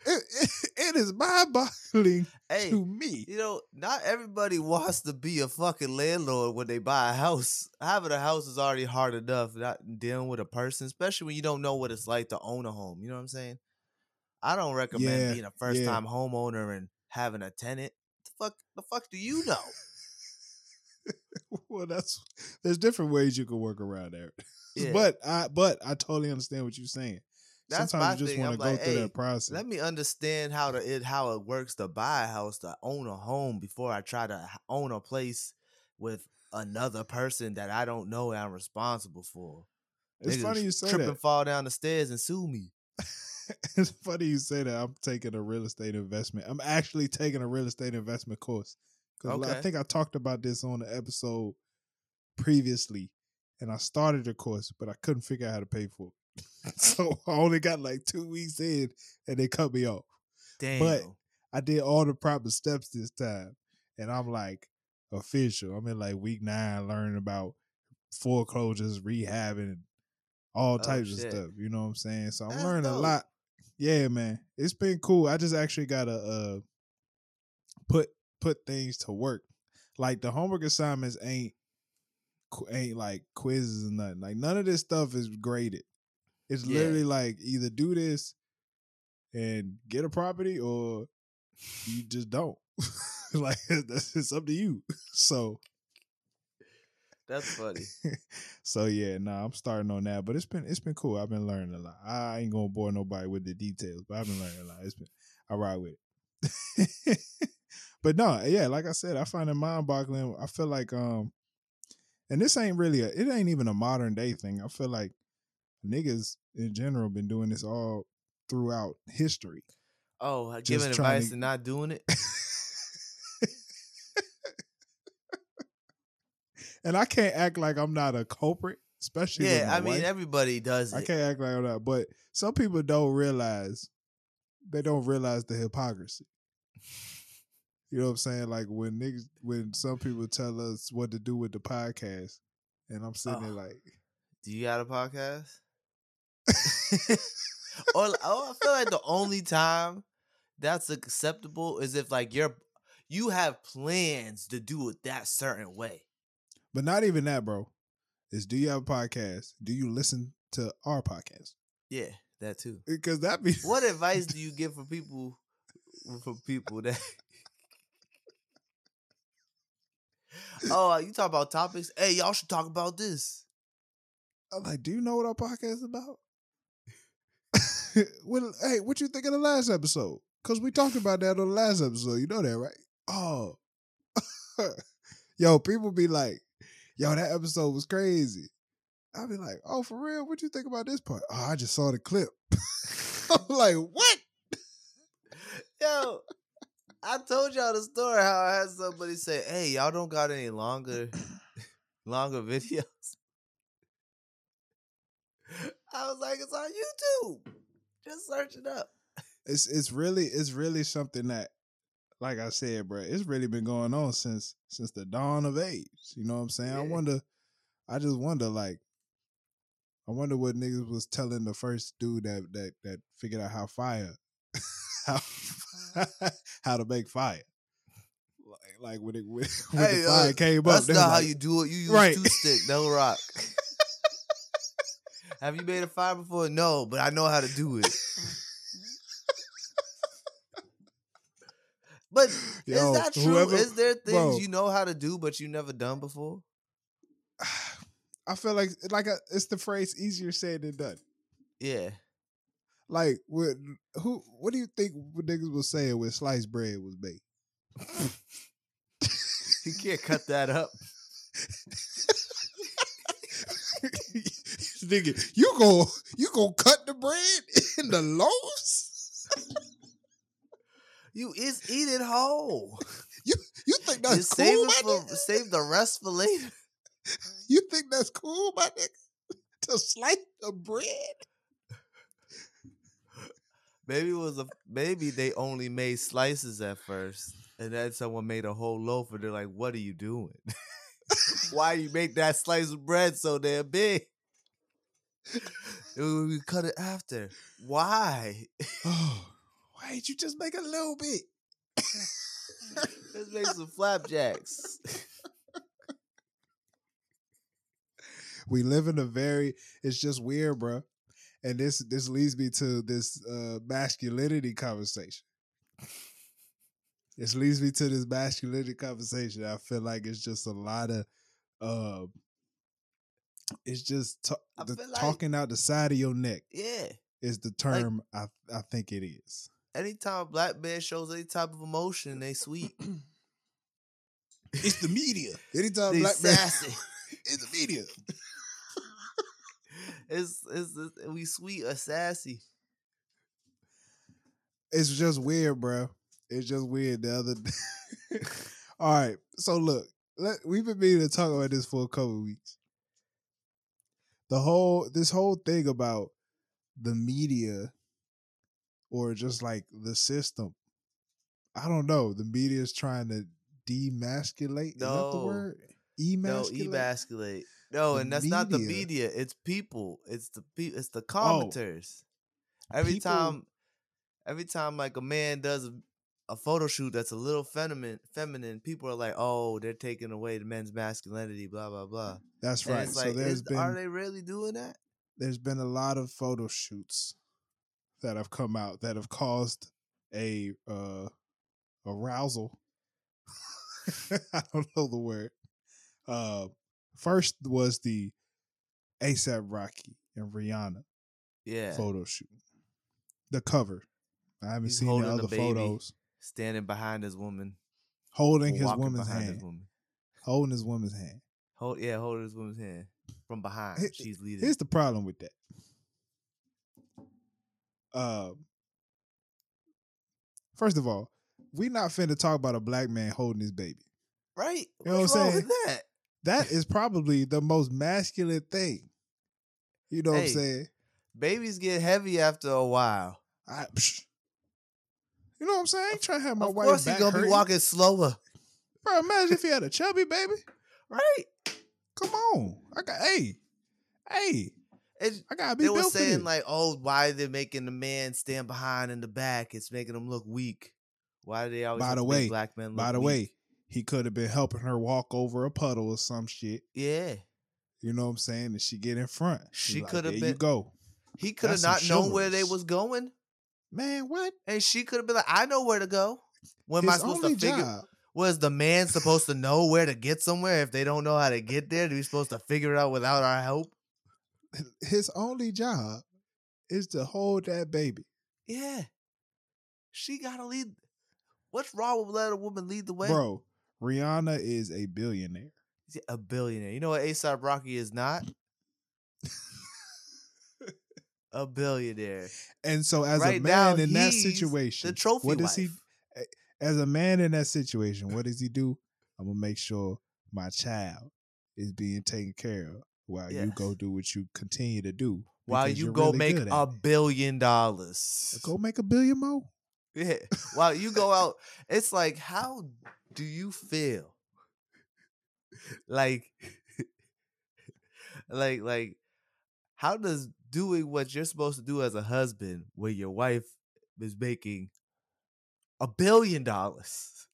It, it- [laughs] it is mind boggling hey, to me. You know, not everybody [laughs] wants to be a fucking landlord when they buy a house. Having a house is already hard enough, not dealing with a person, especially when you don't know what it's like to own a home. You know what I'm saying? I don't recommend Yeah, being a first time homeowner and having a tenant. The fuck the fuck do you know? [laughs] well, that's there's different ways you can work around that. Yeah. But I but I totally understand what you're saying. That's Sometimes my you just want to go like, through hey, that process. Let me understand how to it how it works to buy a house, to own a home before I try to own a place with another person that I don't know and I'm responsible for. it's Niggas funny you say trip that. and fall down the stairs and sue me. [laughs] it's funny you say that. I'm taking a real estate investment. I'm actually taking a real estate investment course. 'Cause I Okay. think I talked about this on the episode previously, and I started the course, but I couldn't figure out how to pay for it. [laughs] so I only got like two weeks in, and they cut me off. Damn. But I did all the proper steps this time, and I'm like, official. I'm in like week nine, learning about foreclosures, rehabbing, all Oh, types of stuff. You know what I'm saying? So I'm That's learning a lot. Yeah, man, it's been cool. I just actually gotta uh put put things to work. Like the homework assignments ain't ain't like quizzes and nothing. Like none of this stuff is graded. It's Yeah. literally like either do this and get a property or you just don't. [laughs] like [laughs] that's it's up to you. [laughs] So That's funny. so yeah, nah, I'm starting on that. But it's been it's been cool. I've been learning a lot. I ain't gonna bore nobody with the details, but I've been learning a lot. It's been I ride with it. but no, yeah, like I said, I find it mind boggling. I feel like um and this ain't really a it ain't even a modern day thing. I feel like niggas in general been doing this all throughout history. Oh, uh, Just giving advice to- and not doing it. [laughs] and I can't act like I'm not a culprit, especially yeah, I mean wife. everybody does I can't act like I'm not, but some people don't realize they don't realize the hypocrisy. You know what I'm saying? Like when niggas, when some people tell us what to do with the podcast, and I'm sitting there like, Do you got a podcast? [laughs] or oh, I feel like the only time that's acceptable is if like you're you have plans to do it that certain way. but not even that, bro. Is do you have a podcast? Do you listen to our podcast? Yeah, that too. Eh, because that be What advice do you [laughs] give for people for people that [laughs] Oh, you talk about topics? Hey, y'all should talk about this. I'm like, do you know what our podcast is about? [laughs] well, hey, what you think of the last episode? Because we talked about that on the last episode. You know that, right? Oh, [laughs] yo, people be like, yo, that episode was crazy. I'll be like, oh, for real? What you think about this part? Oh, I just saw the clip. [laughs] I'm like, what? Yo, I told y'all the story how I had somebody say, "Hey, y'all don't got any longer, [clears throat] longer videos." I was like, "It's on YouTube. Just search it up." It's it's really it's really something that, like I said, bro, it's really been going on since since the dawn of age. You know what I'm saying? I wonder, I just wonder, like, I wonder what niggas was telling the first dude that that that figured out how fire, [laughs] how [laughs] how to make fire. Like, like when it [laughs] when, when Hey, the fire uh, came up, That's not was how you do it. You use Right. two stick, no rock. Have you made a fire before? No, but I know how to do it. [laughs] But Yo, is that true? whoever- is there things bro. you know how to do but you never done before? [sighs] I feel like like a, it's the phrase easier said than done. Yeah. Like, what, who? What do you think what niggas was saying when sliced bread was made? [laughs] You can't cut that up. [laughs] Nigga, you go, you go cut the bread [laughs] in the loaves? [laughs] You is eat it whole. [laughs] You you think You that's save cool, it my for nigga? save the rest for later. You think that's cool, my nigga? To slice the bread? Maybe it was a maybe they only made slices at first, and then someone made a whole loaf, and they're like, "What are you doing? Why you make that slice of bread so damn big? We cut it after. Why? Oh, why did you just make a little bit? [laughs] Let's make some flapjacks." we live in a very it's just weird bro and this this leads me to this uh masculinity conversation this leads me to this masculinity conversation i feel like it's just a lot of uh it's just I the like- talking out the side of your neck yeah. is the term i i think it is Anytime black man shows any type of emotion, they sweet. it's the media [laughs] anytime they black man sassy. [laughs] it's the media [laughs] it's, it's it's we sweet or sassy. it's just weird, bro. It's just weird. The other, day. all right. So look, let, we've been meaning to talk about this for a couple weeks. The whole this whole thing about the media, or just like the system. I don't know. The media is trying to demasculate. Is that the No. word? No, Emasculate. emasculate. No, The and that's not the media. media. It's people. It's the pe- It's the oh. commenters. Every People- time, every time, like a man does a, photo shoot that's a little feminine, feminine, people are like, "Oh, they're taking away the men's masculinity." Blah blah blah. That's And right. so like, there's is- been are they really doing that? there's been a lot of photo shoots that have come out that have caused a uh arousal. [laughs] I don't know the word. Uh first was the ASAP Rocky and Rihanna Yeah, photo shoot. The cover. I haven't He's seen the other photos. Standing behind his woman, Holding his woman's hand. his woman. Holding his woman's hand. Hold, yeah, holding his woman's hand from behind. Here- She's leading. Here's the problem with that. Um, first of all, we not finna talk about a black man holding his baby. right? You know what I'm saying? that? That is probably the most masculine thing. You know what I'm saying? Babies get heavy after a while. I, psh. You know what I'm saying? I ain't trying to have my of wife course, he's gonna hurting. be walking slower, Bro, imagine if he had a chubby baby. right? Come on, I got hey, hey, And I gotta be they were saying like, "Oh, why they making the man stand behind in the back? It's making him look weak. Why do they always By the way- black men look By the weak? way, he could have been helping her walk over a puddle or some shit. yeah, You know what I'm saying? And she get in front. She like, coulda "There been- You go, he could have not known where they was going, man. What? and she could have been like, "I know where to go." When am I supposed to figure? job. Was the man supposed to know where to get somewhere if they don't know how to get there? Do we supposed to figure it out without our help? His only job is to hold that baby, Yeah, she gotta lead. What's wrong with letting a woman lead the way? bro. Rihanna is a billionaire. A billionaire. You know what ASAP Rocky is not? [laughs] a billionaire. And so, as a man now, in that situation, The trophy what does wife. he? Eh, as a man in that situation, what does he do? I'm gonna make sure my child is being taken care of while you go do what you continue to do. While you go really make a billion uh, dollars. go make a billion more. Yeah. While you go out, it's like, how do you feel? Like, [laughs] like, like, how does doing what you're supposed to do as a husband, when your wife is making a billion dollars,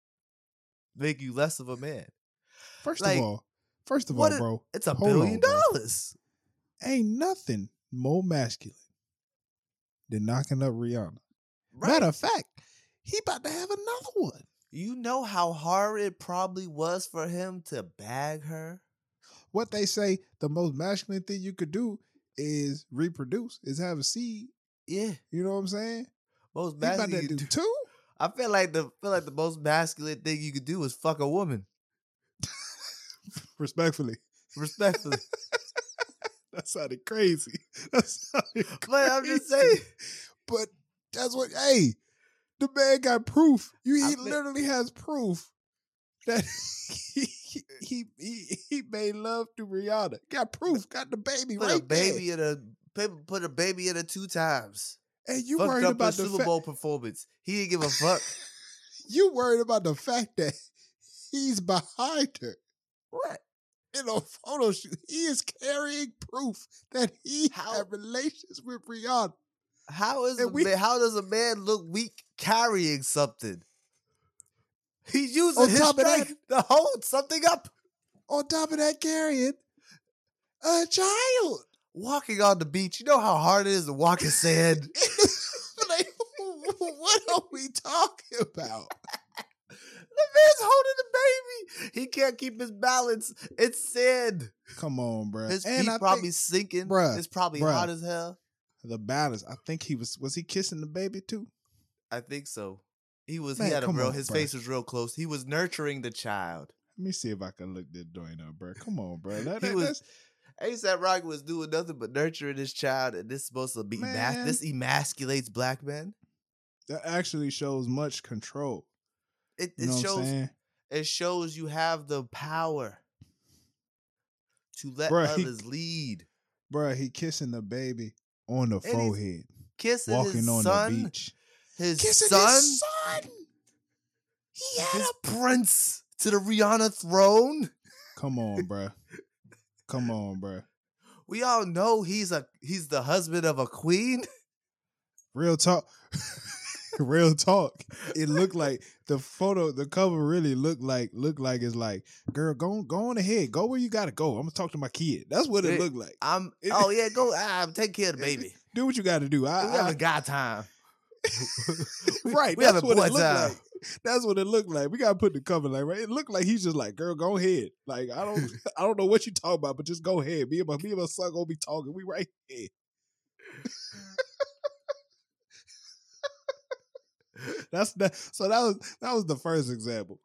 make you less of a man? First Like, of all, first of all, bro, It's a Hold on, billion dollars. ain't nothing more masculine than knocking up Rihanna. Right? Matter of fact, he about to have another one. You know how hard it probably was for him to bag her? What they say the most masculine thing you could do is reproduce, is have a seed. Yeah. You know what I'm saying? Most He about masculine to do two. [laughs] I feel like the feel like the most masculine thing you could do is fuck a woman. [laughs] Respectfully, Respectfully. [laughs] that sounded crazy. That sounded crazy. but I'm just saying. But that's what. Hey, the man got proof. You, I he feel- literally has proof that he, he he he made love to Rihanna. Got proof. Got the baby Put right a baby in a put- a baby in her two times. And you Fucked worried about the Super fact. Bowl performance. He didn't give a fuck. [laughs] You worried about the fact that [laughs] he's behind her. what? in a photo shoot. He is carrying proof that he How- had relations with Rihanna. How is we- man, how does a man look weak carrying something? He's using On his top of that- strength to hold something up. On top of that, carrying a child. Walking on the beach, you know how hard it is to walk in sand. [laughs] like, what are we talking about? The man's holding the baby. He can't keep his balance. It's sand. Come on, bro. His and feet I probably think sinking. Bruh, it's probably bruh. hot as hell. the balance. I think he was. Was he kissing the baby too? I think so. He was. Man, he had a real. on, his bruh. face was real close. He was nurturing the child. Let me see if I can look this joint up, bro. Come on, bro. That, [laughs] He that- was- ASAP Rocky was doing nothing but nurturing his child, and this is supposed to be Man. this emasculates black men. that actually shows much control. It, it know what I'm shows it shows you have the power to let Bruh, he- others lead. Bro, he kissing the baby on the he's forehead, Kissing walking his on son, the beach. His son, his son. He had his a prince to the Rihanna throne. Come on, bruh. Come on, bruh. We all know he's a he's the husband of a queen. [laughs] Real talk. [laughs] Real talk. It looked like [laughs] the photo, the cover really looked like looked like it's like, girl, go go on ahead, go where you gotta go. I'm gonna talk to my kid. That's what it It- looked like. I'm oh yeah, go ah, take care of the baby. Do what you gotta do. We I, I haven't got time. [laughs] right. we that's what it looked like. That's what it looked like. We gotta put the cover like right. It looked like he's just like, girl, go ahead. Like I don't, [laughs] [laughs] I don't know what you talking about, but just go ahead. Me and my, me and my son gonna be talking. We right here. That's that. So that was that was the first example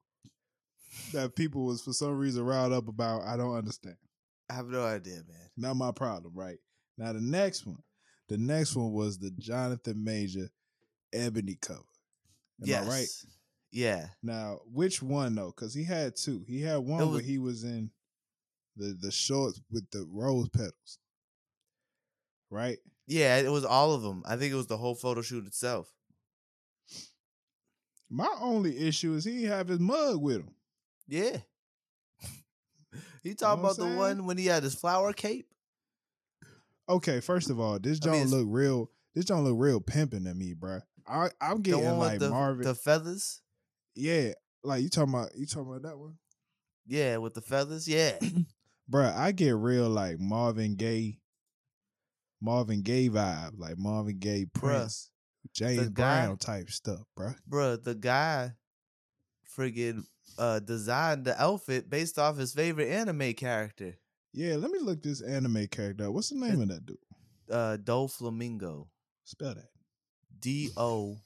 that people was for some reason riled up about. I don't understand. I have no idea, man. Not my problem, right? Now the next one, the next one was the Jonathan Major Ebony cover. Am yes. I right? Yeah. Now, which one though? Because he had two. He had one It where he was in the the shorts with the rose petals, right? Yeah, it was all of them. I think it was the whole photo shoot itself. My only issue is he have his mug with him. Yeah. [laughs] you talking what I'm about the one when he had his flower cape? Okay, first of all, this don't it's- look real. This don't look real pimping to me, bruh. I I'm The getting one with like the, Marvin. the feathers? yeah, like you talking about you talking about that one, Yeah, with the feathers. Yeah. [clears throat] bruh. I get real like Marvin Gaye, Marvin Gaye vibe, like Marvin Gaye Prince, James guy- Brown type stuff, bruh. Bruh, the guy friggin' uh designed the outfit based off his favorite anime character. Yeah, let me look this anime character. up. What's the name of that dude? Uh Doflamingo. Spell that. D O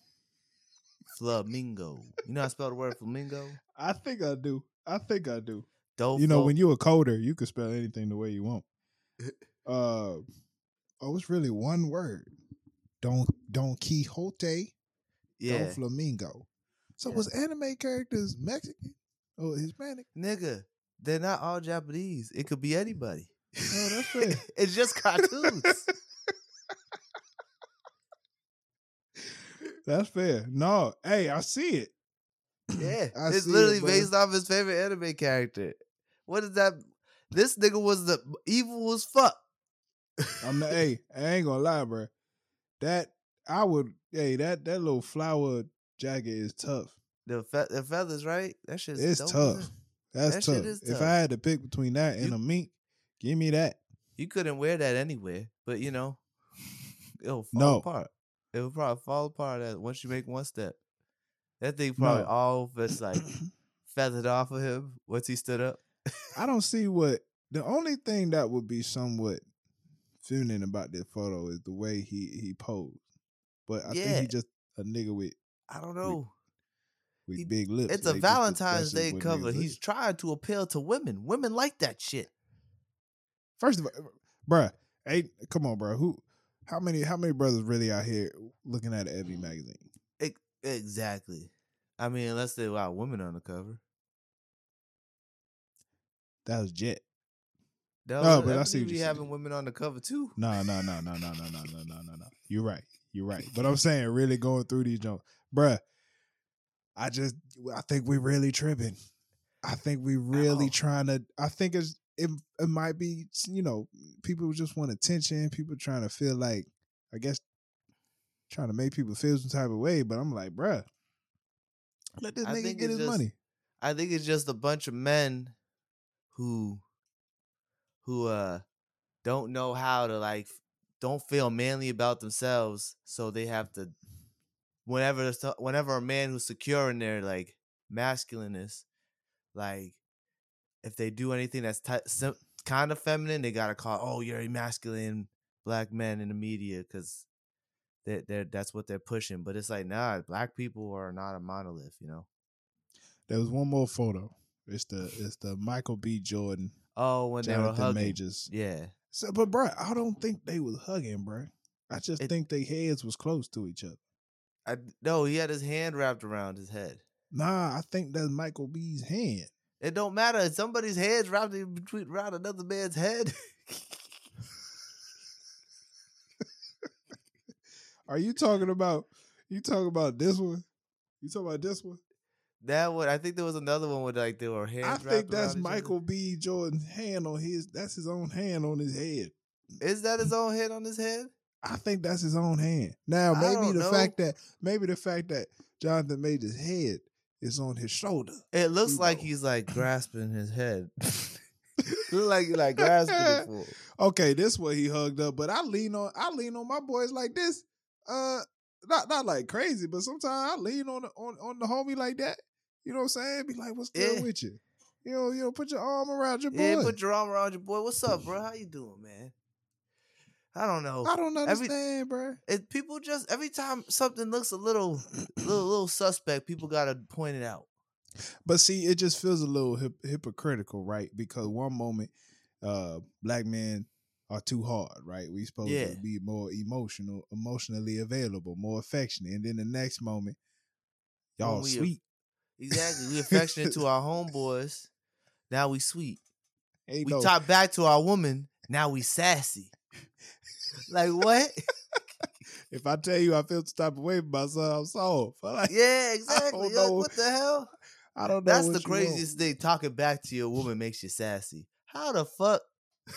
Flamingo. You know how I spell the word flamingo? I think I do. I think I do. Do you know, when you're a coder, you can spell anything the way you want. [laughs] Uh, oh, it's really one word. Don Don Quixote, yeah. Don Flamingo. So Yeah. was anime characters Mexican or Hispanic? Nigga, they're not all Japanese. It could be anybody. Oh, that's [laughs] fair. it's just cartoons. [laughs] That's fair. No, hey, I see it. yeah. [clears throat] I it's see it, literally based off his favorite anime character. What is that? This nigga was the evil as fuck. I'm the hey, I ain't gonna lie, bro. That I would hey, that that little flower jacket is tough. The, fe- the feathers, right? That shit's It's dope tough. hell. That's That tough. shit is If. I had to pick between that and You- a mink, give me that. You couldn't wear that anywhere, but you know, it'll fall No. apart. It would probably fall apart as once you make one step. That thing probably No. all of it's like [clears throat] feathered off of him once he stood up. I don't see what the only thing that would be somewhat feminine about this photo is the way he he posed. But I think he just a nigga with I don't know. with He- big lips. It's a They Valentine's Day cover. He's is. trying to appeal to women. Women like that shit. first of all, bruh. Hey, come on, bro. Who? How many? How many brothers really out here looking at Ebony magazine? Ex- Exactly. I mean, unless there are women on the cover. That was Jet. No, Oh, but I see saying. having women on the cover too. No, no, no, no, no, no, no, no, no, no, no. You're right. You're right. But I'm [laughs] saying, really going through these jokes, bruh. I just, I think we really tripping. I think we really trying to. I think it's it. It might be, you know, people just want attention. People trying to feel like, I guess, trying to make people feel some type of way. But I'm like, bruh, let this I nigga get his just- money. I think it's just a bunch of men who who uh don't know how to like don't feel manly about themselves, so they have to whenever whenever a man who's secure in their like masculineness, like if they do anything that's ty- sim- kind of feminine, they gotta call oh you're a masculine black man in the media because they they're that's what they're pushing. But it's like nah, black people are not a monolith, you know. There was one more photo. It's the it's the Michael B. Jordan, Oh, when they were hugging. Majors. Yeah. So, but bro, I don't think they was hugging, bro. I just It- think their heads was close to each other. I no, he had his hand wrapped around his head. Nah, I think that's Michael B.'s hand. It don't matter. If somebody's head's wrapped in between around another man's head. [laughs] Are you talking about? You talking about this one? You talking about this one? That one, I think there was another one with like there were hands. I think that's around each other. Michael B. Jordan's hand on his. That's his own hand on his head. Is that his own head on his head? I think that's his own hand. Now maybe the know. fact that maybe the fact that Jonathan Majors' head is on his shoulder. It looks You like know. he's like grasping his head. [laughs] [laughs] Look like like grasping it for. Okay, this way he hugged up, but I lean on I lean on my boys like this. Uh not not like crazy, but sometimes I lean on the, on on the homie like that. You know what I'm saying? Be like, what's good Yeah. with you? You know, you know, put your arm around your boy. Yeah, put your arm around your boy. What's up, bro? How you doing, man? I don't know. I don't Every- understand, bro. It, people just every time something looks a little, [clears throat] little, little suspect, people gotta point it out. But see, it just feels a little hip- hypocritical, right? Because one moment, uh, black men are too hard, right? We supposed Yeah. to be more emotional, emotionally available, more affectionate, and then the next moment, y'all we- sweet. Exactly. We [laughs] affectionate to our homeboys. Now we sweet. Ain't We no, talk back to our woman. Now we sassy. Like what? [laughs] if I tell you I feel the type of way about myself, I'm soft. [laughs] Like, Yeah, exactly. Yo, what the hell? I don't know. That's the you want. craziest thing. Talking back to your woman makes you sassy. How the fuck? [laughs]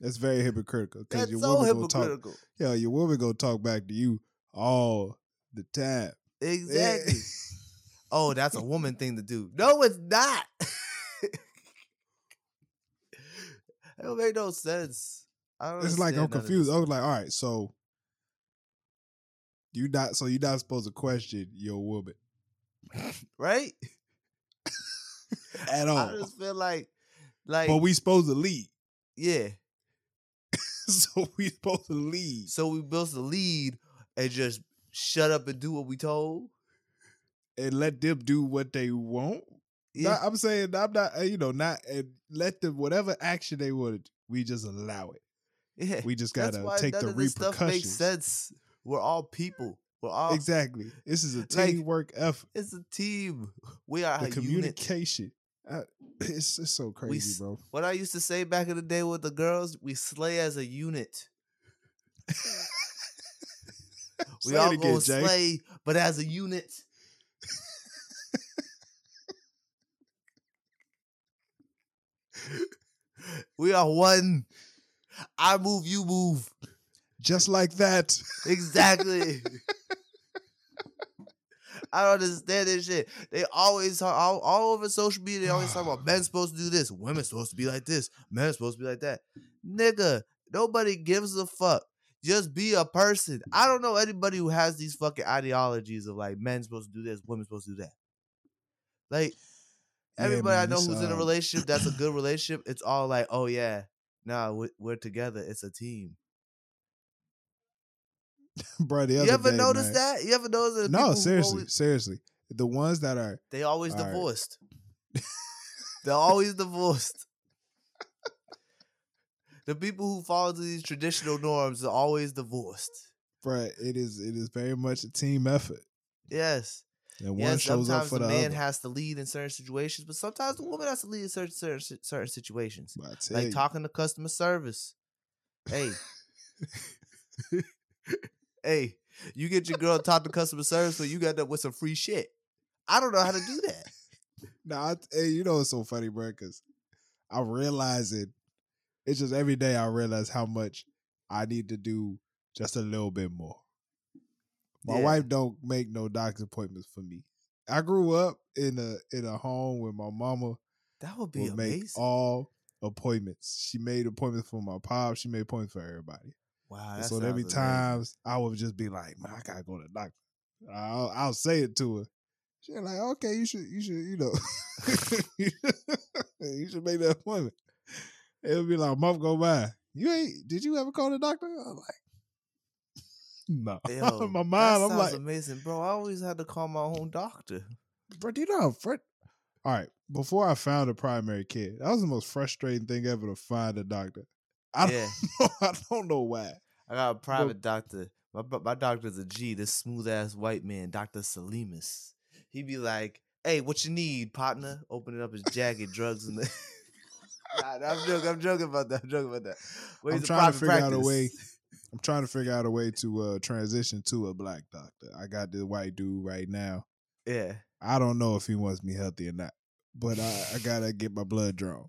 That's very hypocritical That's your so woman gonna talk. hypocritical. Yeah, your woman gonna talk back to you all the time. Exactly. oh, that's a woman thing to do. No, it's not. It don't make no sense. I don't it's like I'm understand none of confused. I was like, all right, so you not so you're not supposed to question your woman [laughs] right? [laughs] at all. I just feel like, like, But we supposed to lead. yeah. [laughs] so we supposed to lead. So we built the lead and just shut up and do what we told. And let them do what they want. Yeah, Not- I'm saying I'm not, uh, you know, not and let them whatever action they want. We just allow it. Yeah. We just gotta take the of stuff makes repercussions. sense. We're all people. We're all Exactly. This is a Like, teamwork effort. It's a team. We are The a unit. communication. Uh, [clears throat] it's it's so crazy, s- bro. What I used to say back in the day with the girls, we slay as a unit. [laughs] We all again, go Jay. slay, but as a unit. [laughs] we are one. I move, you move. Just like that. Exactly. [laughs] I don't understand this shit. They always talk all, all over social media. They always talk about men supposed to do this, women supposed to be like this, men supposed to be like that. Nigga, nobody gives a fuck. Just be a person. I don't know anybody who has these fucking ideologies of like men supposed to do this, women supposed to do that. Like Yeah, everybody I know who's in a um, relationship that's a good [laughs] relationship, it's all like, oh yeah, nah, we- we're together. It's a team. [laughs] bro. You ever day, notice man. that? You ever notice that? No, seriously, always- seriously. The ones that are They always right. divorced. [laughs] They're always divorced. The people who fall into these traditional norms are always divorced. Bruh, it is it is very much a team effort. Yes. And one yes, shows up sometimes for the the, man other. has to lead in certain situations, but sometimes the woman has to lead in certain certain, certain situations. But I tell Like you, talking to customer service. Hey. [laughs] hey, you get your girl to talk to customer service, so you got up with some free shit. I don't know how to do that. Nah, I, hey, you know it's so funny, bro, because I realize it. It's just every day I realize how much I need to do just a little bit more. My Yeah. wife don't make no doctor's appointments for me. I grew up in a in a home where my mama That would be would make amazing. all appointments. She made appointments for my pop. She made appointments for everybody. wow, so be times I would just be like, man, I gotta go to the doctor. I'll, I'll say it to her. She's like, okay, you should, you should, you know, [laughs] you should make that appointment. It'll be like a month go by. You ain't? Did you ever call the doctor? I'm like, [laughs] no. Yo, [laughs] my mind, I'm like, amazing, bro. I always had to call my own doctor. bro, do you know how fr- All right, before I found a primary care, that was the most frustrating thing ever to find a doctor. I don't [laughs] know. I don't know why. I got a private doctor. My my doctor's a G. This smooth ass white man, Doctor Salimas. He'd be like, "Hey, what you need, partner?" Opening up his jacket, drugs in the. nah, I'm joking. I'm joking about that. I'm joking about that. But I'm trying to figure out a way- I'm trying to figure out a way to uh, transition to a black doctor. I got the white dude right now. Yeah, I don't know if he wants me healthy or not, but I, I gotta get my blood drawn.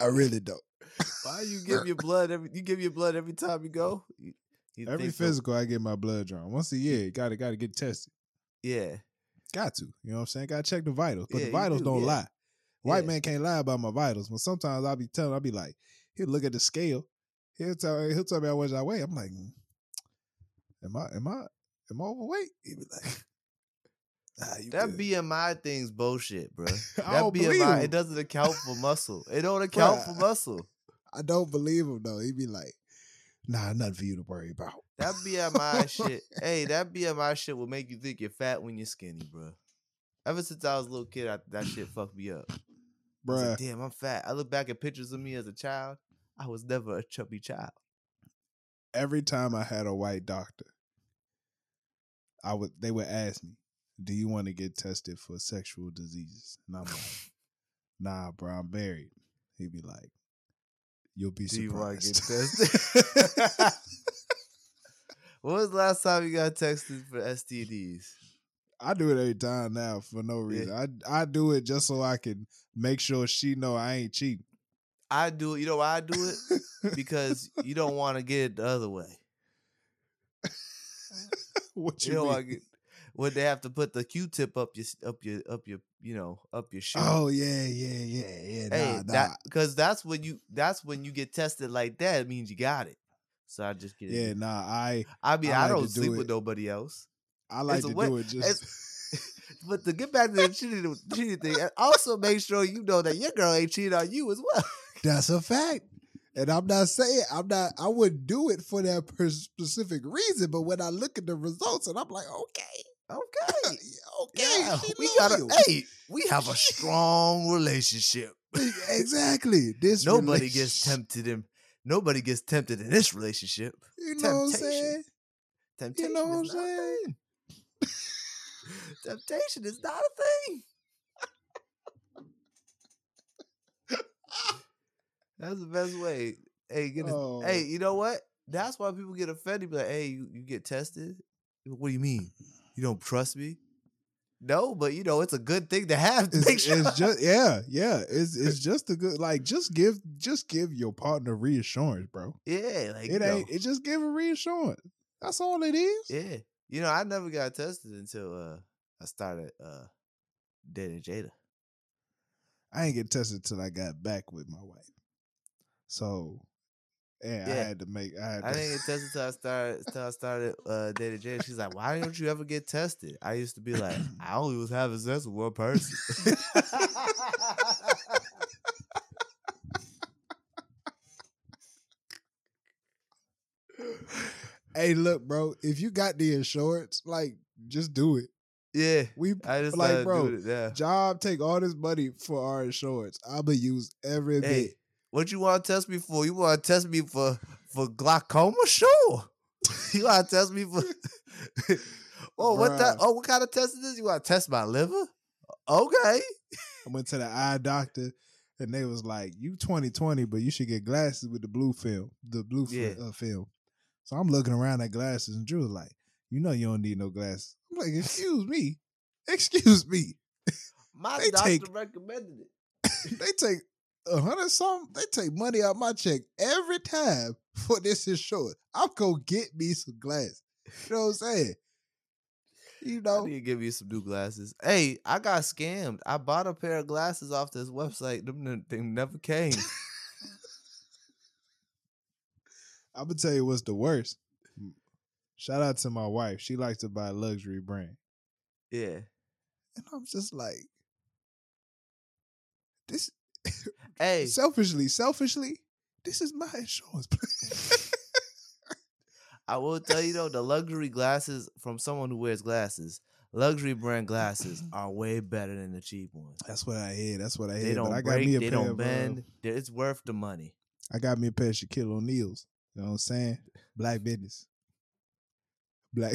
I really don't. Why you give your blood every? You give your blood every time you go. You, you Every think so? physical, I get my blood drawn once a year. Got to got to get tested. Yeah, Got to. You know what I'm saying? Got to check the vitals, but Yeah, the vitals do, don't yeah. lie. White Yeah. man can't lie about my vitals. But sometimes I'll be telling, I'll be like, he'll look at the scale. He'll tell, he'll tell me how much I weigh. I'm like, "Mm, am I, am I, am I overweight? He'll be like, [laughs] nah, you that good." BMI thing's bullshit, bro. [laughs] That BMI it doesn't account for muscle. It don't [laughs] account for muscle. I don't believe him though. He'd be like, nah, nothing for you to worry about. That BMI shit. Hey, that BMI shit will make you think you're fat when you're skinny, bro. Ever since I was a little kid, I, that shit fucked me up. Bruh, like, damn, I'm fat. I look back at pictures of me as a child. I was never a chubby child. every time I had a white doctor, I would they would ask me, "Do you want to get tested for sexual diseases?" And I'm like, "Nah, bro, I'm married." He'd be like, "You'll be Do you get surprised." tested? [laughs] when was the last time you got tested for STDs? I do it every time now for no reason. I I do it just so I can make sure she know I ain't cheating. I do it. You know why I do it? [laughs] Because you don't want to get it the other way. [laughs] what You you know, mean? I get, when they have to put the Q-tip up your up your up your you know up your shoe. oh yeah, yeah, yeah, yeah. hey, nah, nah. that because that's when you that's when you get tested like that. It means you got it. So I just get it. yeah, nah. I I mean, I I, don't to do sleep with nobody else. I like It's to way- do it just. [laughs] But to get back to the cheating, cheating thing, and also make sure you know that your girl ain't cheating on you as well. That's a fact. And I'm not saying I'm not I wouldn't do it for that specific reason, but when I look at the results and I'm like, okay, Okay. okay, Yeah, we got a hey, we have a strong relationship. [laughs] exactly. This Nobody gets tempted in nobody gets tempted in this relationship. You know what I'm temptation. saying? Temptation know what I'm is not a saying? Temptation is not a thing. [laughs] That's the best way. Hey, get a, Oh. hey, you know what? That's why people get offended. Be like, hey, you, you get tested? What do you mean? You don't trust me? No, but you know, it's a good thing to have to It's, make sure. it's just yeah, yeah. It's it's [laughs] just a good like just give just give your partner reassurance, bro. yeah, like It ain't it just give a reassurance. That's all it is. Yeah. You know, I never got tested until uh I started uh dating Jada. I ain't get tested till I got back with my wife. So, yeah, I had to make. I had I to, didn't get tested until I started Until I started uh dating Jada. She's like, Why don't you ever get tested? I used to be like, [clears throat] I only was having sex with one person. [laughs] hey, look, bro. If you got the insurance, like, just do it. yeah. We I just like, bro. it, yeah. Job take all this money for our insurance. I'ma use every Hey, bit. What you want to test me for? You want to test me for for glaucoma? Sure. [laughs] you want to test me for? [laughs] oh, what that? Oh, what kind of test is this? You want to test my liver? Okay. I went to the eye doctor, and they was like, "You 2020, but you should get glasses with the blue film, the blue Yeah. uh, film." So I'm looking around at glasses, and Drew was like, "You know, you don't need no glasses." I'm like, "Excuse me, excuse me." My They doctor take- recommended it. [laughs] they take a hundred something. They take money out my check every time [laughs] for this insurance. I'm gonna get me some glasses. You know what I'm saying? You know, I need to give you some new glasses. Hey, I got scammed. I bought a pair of glasses off this website. Them, they never came. [laughs] I'm gonna tell you what's the worst. Shout out to my wife. She likes to buy luxury brand. yeah. And I'm just like, this Hey, selfishly, selfishly, this is my insurance plan. I will tell you though, the luxury glasses from someone who wears glasses, luxury brand glasses [clears throat] are way better than the cheap ones. That's what I hear. That's what I hear. They but don't I got break. me a They pair don't of, uh, bend. It's worth the money. I got me a pair of Shaquille O'Neal's. You know what I'm saying? Black business. Black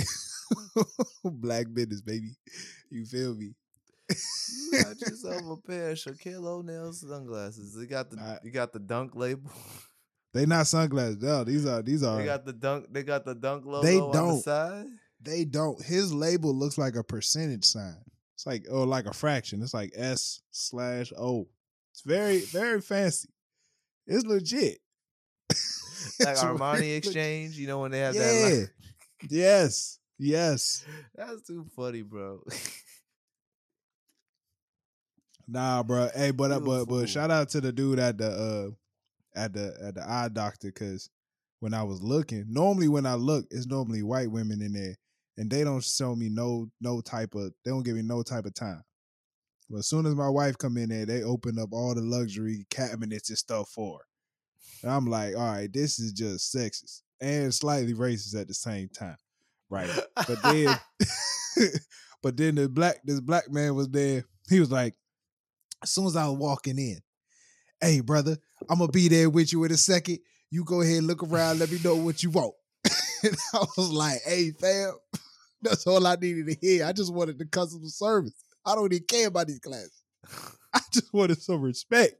[laughs] black business, baby. You feel me? You got yourself a pair of Shaquille O'Neal sunglasses. They got the I- you got the dunk label. [laughs] They not sunglasses. No, these are these are they got the dunk. They got the dunk logo They on the don't. side. they don't. His label looks like a percentage sign. It's like oh, like a fraction. It's like S slash O. It's very very fancy. It's legit. [laughs] like [laughs] Armani Exchange. You know when they have Yeah. that. Like, yes. Yes. that's too funny, bro. Nah, bro. Hey, but uh, but but shout out to the dude at the uh at the at the eye doctor because when I was looking, normally when I look, it's normally white women in there, and they don't show me no no type of they don't give me no type of time. But as soon as my wife come in there, they open up all the luxury cabinets and stuff for her. And I'm like, all right, this is just sexist and slightly racist at the same time. Right. But then [laughs] [laughs] but then the black this black man was there. He was like, as soon as I was walking in, hey brother, I'm gonna be there with you in a second. You go ahead, look around, let me know what you want. [laughs] and I was like, hey fam, [laughs] that's all I needed to hear. I just wanted the customer service. I don't even care about these classes. [laughs] I just wanted some respect.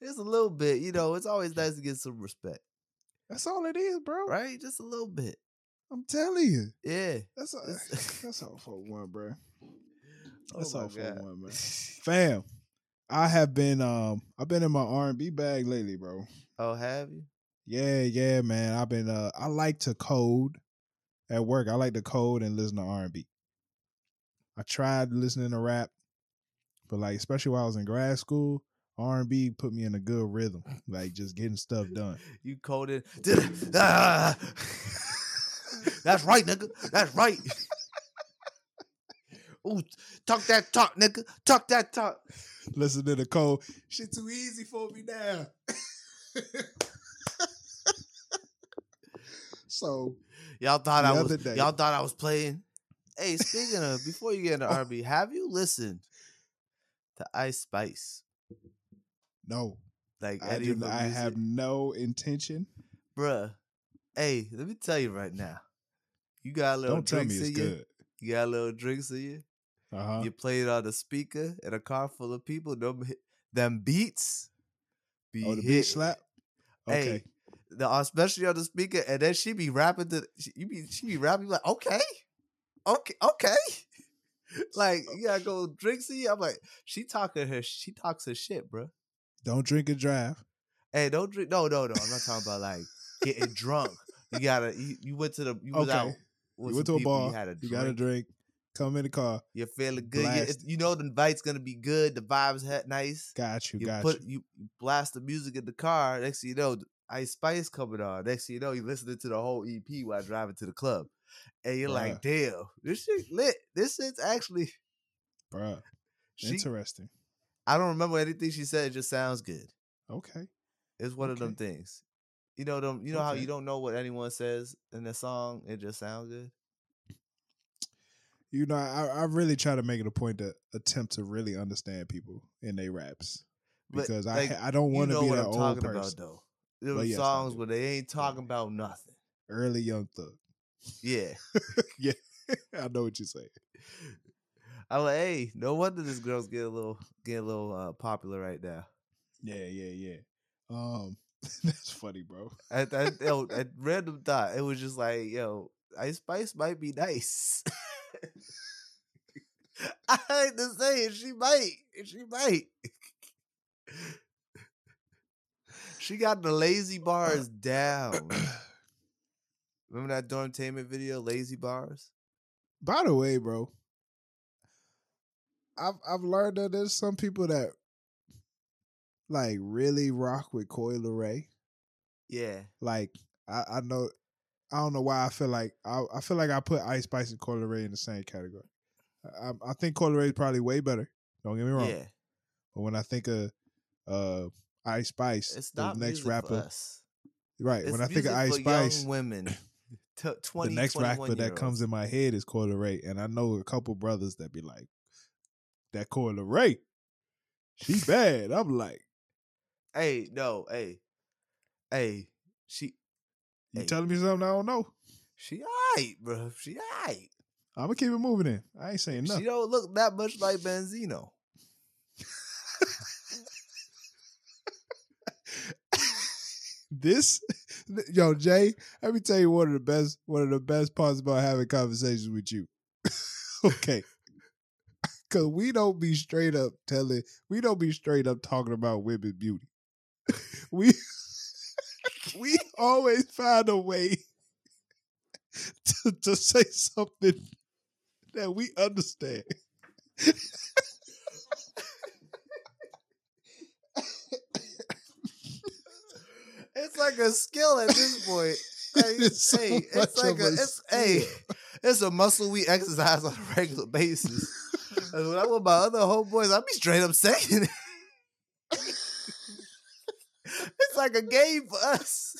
it's a little bit, you know. It's always nice to get some respect, That's all it is, bro. right? Just a little bit. I'm telling you. Yeah. That's all, that's all for one, bro. Oh That's my all for God. one, man. Fam, I have been um I've been in my R and B bag lately, bro. oh, have you? Yeah, yeah, man. I've been uh I like to code at work. I like to code and listen to R and B. I tried listening to rap, but like especially while I was in grad school, R and B put me in a good rhythm, [laughs] like just getting stuff done. You coded. Ah! [laughs] That's right, nigga. That's right. [laughs] Ooh, talk that talk, nigga. Talk that talk. Listen to the code. Shit too easy for me now. [laughs] so Y'all thought I was. day- Y'all thought I was playing. Hey, speaking of, before you get into R&B, have you listened to Ice Spice? no, Like I do. I have no intention. bruh. Hey, let me tell you right now. You got a little Don't tell me it's you. good. You got a little drinks in you. Uh huh. You play it on the speaker in a car full of people. Them, them beats. Be Oh, the beat hitting. slap. Hey, Okay. the uh, especially on the speaker, and then she be rapping to she, you be she be rapping like okay, okay, okay. [laughs] like you gotta go drink see. I'm like she talking her she talks her shit, bro. Don't drink and drive. Hey, don't drink. No, no, no. I'm not talking about like getting drunk. You gotta. You, you went to the. You was Okay. out. With you went to a bar. You, had a You got a drink. Come in the car. You're feeling good. You, you know the night's gonna be good. The vibes ha- nice. Got you. You got put you. you blast the music in the car. Next thing you know, Ice Spice coming on. Next thing you know, you listening to the whole EP while driving to the club, and you're like, "Damn, this shit lit. This shit's actually." Bruh. She, Interesting. I don't remember anything she said. It just sounds good. Okay. It's one of them things. You know them. You know how you don't know what anyone says in the song. It just sounds good. You know, I, I really try to make it a point to attempt to really understand people in their raps But, because like, I I don't want to know be what that I'm old talking person. about, though. Them Well, yes, songs where they ain't talking about nothing. Early young thug. Yeah. [laughs] Yeah. [laughs] I know what you're saying. I'm like, hey, no wonder this girl's getting a little getting a little uh, popular right now. Yeah, yeah, yeah. Um, [laughs] that's funny, bro. At, at, yo, at random thought, it was just like, yo, Ice Spice might be nice. [laughs] I hate to say it, she might. She might. she got the lazy bars [clears throat] down. Remember that Dormtainment video, Lazy Bars? By the way, bro, I've I've learned that there's some people that like really rock with Coi Leray. Yeah. Like I, I know I don't know why I feel like I, I feel like I put Ice Spice and Coi Leray in the same category. I, I think Coi Leray is probably way better. Don't get me wrong. Yeah. But when I think of uh Ice Spice, It's the next rapper, right? It's when I think of Ice Spice, young women, [coughs] t- 20, the next rapper that comes in my head is Coi Leray, and I know a couple brothers that be like, "That Coi Leray, she bad." I'm like, Hey, no, hey, hey, she, "You Hey. telling me something I don't know?" she alright, bro. She alright. I'm gonna keep it moving. In I ain't saying nothing. She don't look that much like Benzino. this, [laughs] yo, Jay, let me tell you one of the best, one of the best parts about having conversations with you. [laughs] okay, [laughs] Cause we don't be straight up telling, we don't be straight up talking about women beauty. we [laughs] we always find a way [laughs] to, to say something that we understand. It's like a skill at this point. [laughs] Hey, It's so hey, it's like a, a it's hey, it's a muscle we exercise on a regular basis. When I'm with my other homeboys, I be straight up saying it. it's like a game for us.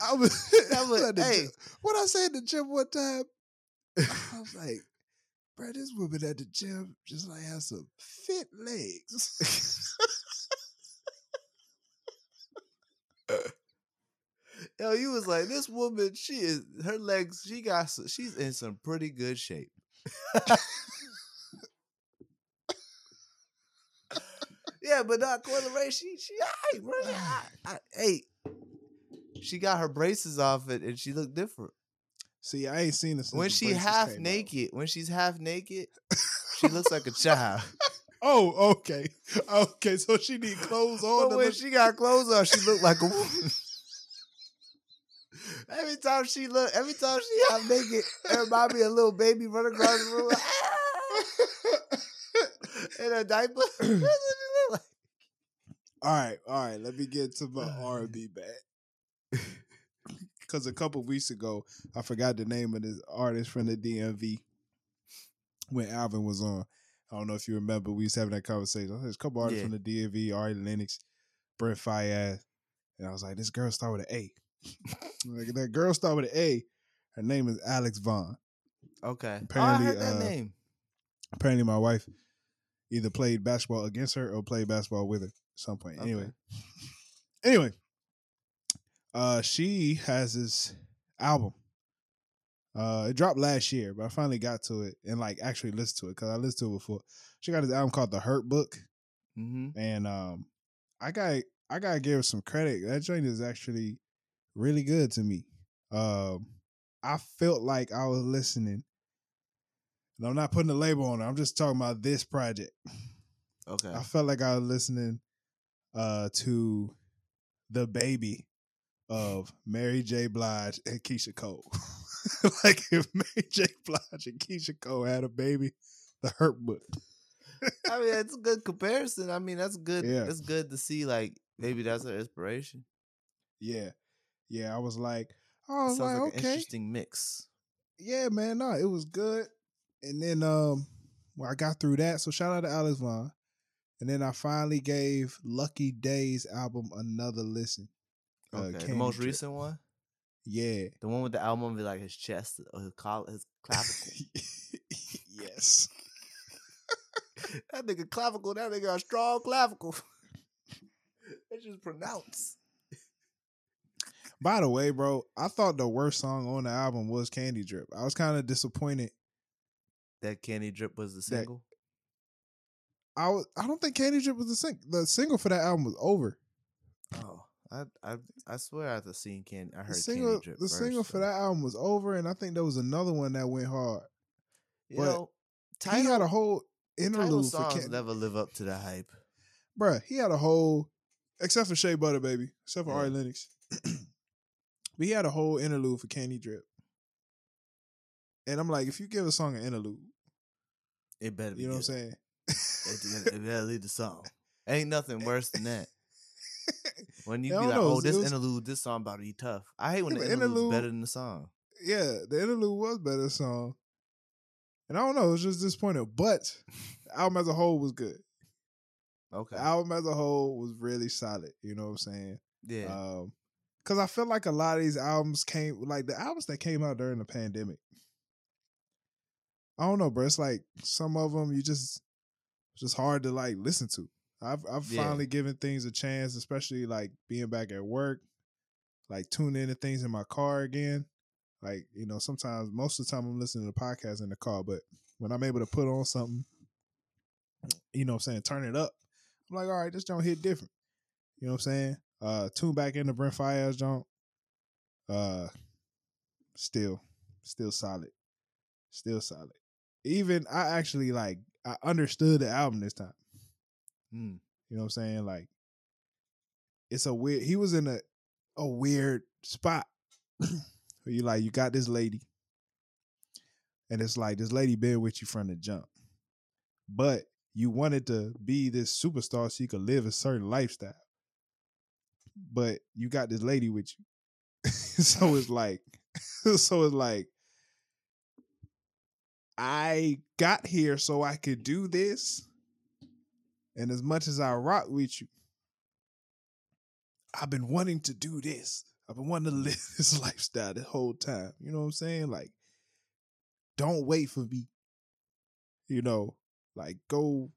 I was, [laughs] I was- the hey. what I said at the gym one time, [laughs] I was like, bro, this woman at the gym just like has some fit legs. [laughs] Yo, you was like, this woman, she is her legs, she got she's in some pretty good shape. Yeah, but not Coi Leray, she she aight, bro. I, [sighs] I, hey, she got her braces off it and she looked different. See, I ain't seen this when the she half came out. naked, when she's half naked, she [laughs] looks like a child. Oh, okay, okay. So she need clothes on. But when look- she got clothes on, she looked like a woman. [laughs] every time she look, every time she half naked, me of a little baby running across the room ah! [laughs] in a diaper. [clears throat] That's what she look like. All right, all right. Let me get to my R and B back. [laughs] Because a couple weeks ago, I forgot the name of this artist from the DMV when Alvin was on. I don't know if you remember, we was having that conversation. There's a couple artists Yeah. from the DMV, Ari Lennox, Brent Faiyaz, and I was like, this girl start with an A. [laughs] like that girl start with an A. Her name is Alex Vaughn. Okay, Apparently, oh, I heard that uh, name. Apparently, my wife either played basketball against her or played basketball with her some point. Anyway, Okay. [laughs] anyway, uh, she has this album. Uh, it dropped last year, but I finally got to it and like actually listened to it because I listened to it before. She got this album called The Hurt Book, hmm and um, I got I gotta give her some credit. That joint is actually really good to me. Um, I felt like I was listening. And I'm not putting a label on it. I'm just talking about this project. Okay, I felt like I was listening uh to the baby of Mary J. Blige and Keyshia Cole. [laughs] like if [laughs] Mary J. Blige and Keyshia Cole had a baby, the hurt book. I mean that's a good comparison. I mean that's good. Yeah. That's good to see. Like maybe that's her inspiration. Yeah. Yeah. I was like, I was Sounds like, like an okay. interesting mix. Yeah, man. No, it was good. And then um well, I got through that. So shout out to Alex Vaughn. And then I finally gave Lucky Daye's album another listen. Uh, Okay, the most Drip. recent one, Yeah. the one with the album be like his chest or his coll- his clavicle. [laughs] yes. [laughs] that nigga clavicle, that nigga a strong clavicle. [laughs] It's just pronounced. By the way, bro, I thought the worst song on the album was Candy Drip. I was kind of disappointed. That Candy Drip was the single. I was, I don't think Candy Drip was the sing- the single for that album was over. Oh, I I I swear I've seen Candy. I The heard single Candy Drip. the first, single for that album was over, and I think there was another one that went hard. You but know, title, he had a whole interlude for songs Candy. never live up to the hype. Bruh, he had a whole, except for Shea Butter, baby, except for Yeah. Ari Lennox. [clears throat] but he had a whole interlude for Candy Drip. And I'm like, if you give a song an interlude, It better be. you know what I'm saying? It, it better lead the song. Ain't nothing worse than that. [laughs] When you I be don't like, know, "Oh, it this was- interlude, this song about to be tough." I hate when Yeah, the but interlude's interlude- better than the song. yeah, the interlude was better than song. And I don't know, it was just disappointing. But the album as a whole was good. Okay. The album as a whole was really solid. You know what I'm saying? yeah. Um, cause I feel like a lot of these albums came like the albums that came out during the pandemic. I don't know, bro. It's like some of them you just it's just hard to like listen to. I've I've Yeah. finally given things a chance, especially like being back at work, like tuning into things in my car again. Like you know, sometimes most of the time I'm listening to podcasts in the car, but when I'm able to put on something, you know, what I'm saying turn it up. I'm like, all right, this don't hit different. You know what I'm saying? Uh tune back into Brent Faiyaz jump. Uh still, still solid. Still solid. Even I actually like I understood the album this time. Mm. You know what I'm saying? Like it's a weird he was in a a weird spot. [clears throat] you like you got this lady. And it's like this lady been with you from the jump. But you wanted to be this superstar so you could live a certain lifestyle. But you got this lady with you. [laughs] so it's like [laughs] so it's like I got here so I could do this. And as much as I rock with you, I've been wanting to do this. I've been wanting to [laughs] live this lifestyle the whole time. You know what I'm saying? Like, don't wait for me. You know, like go.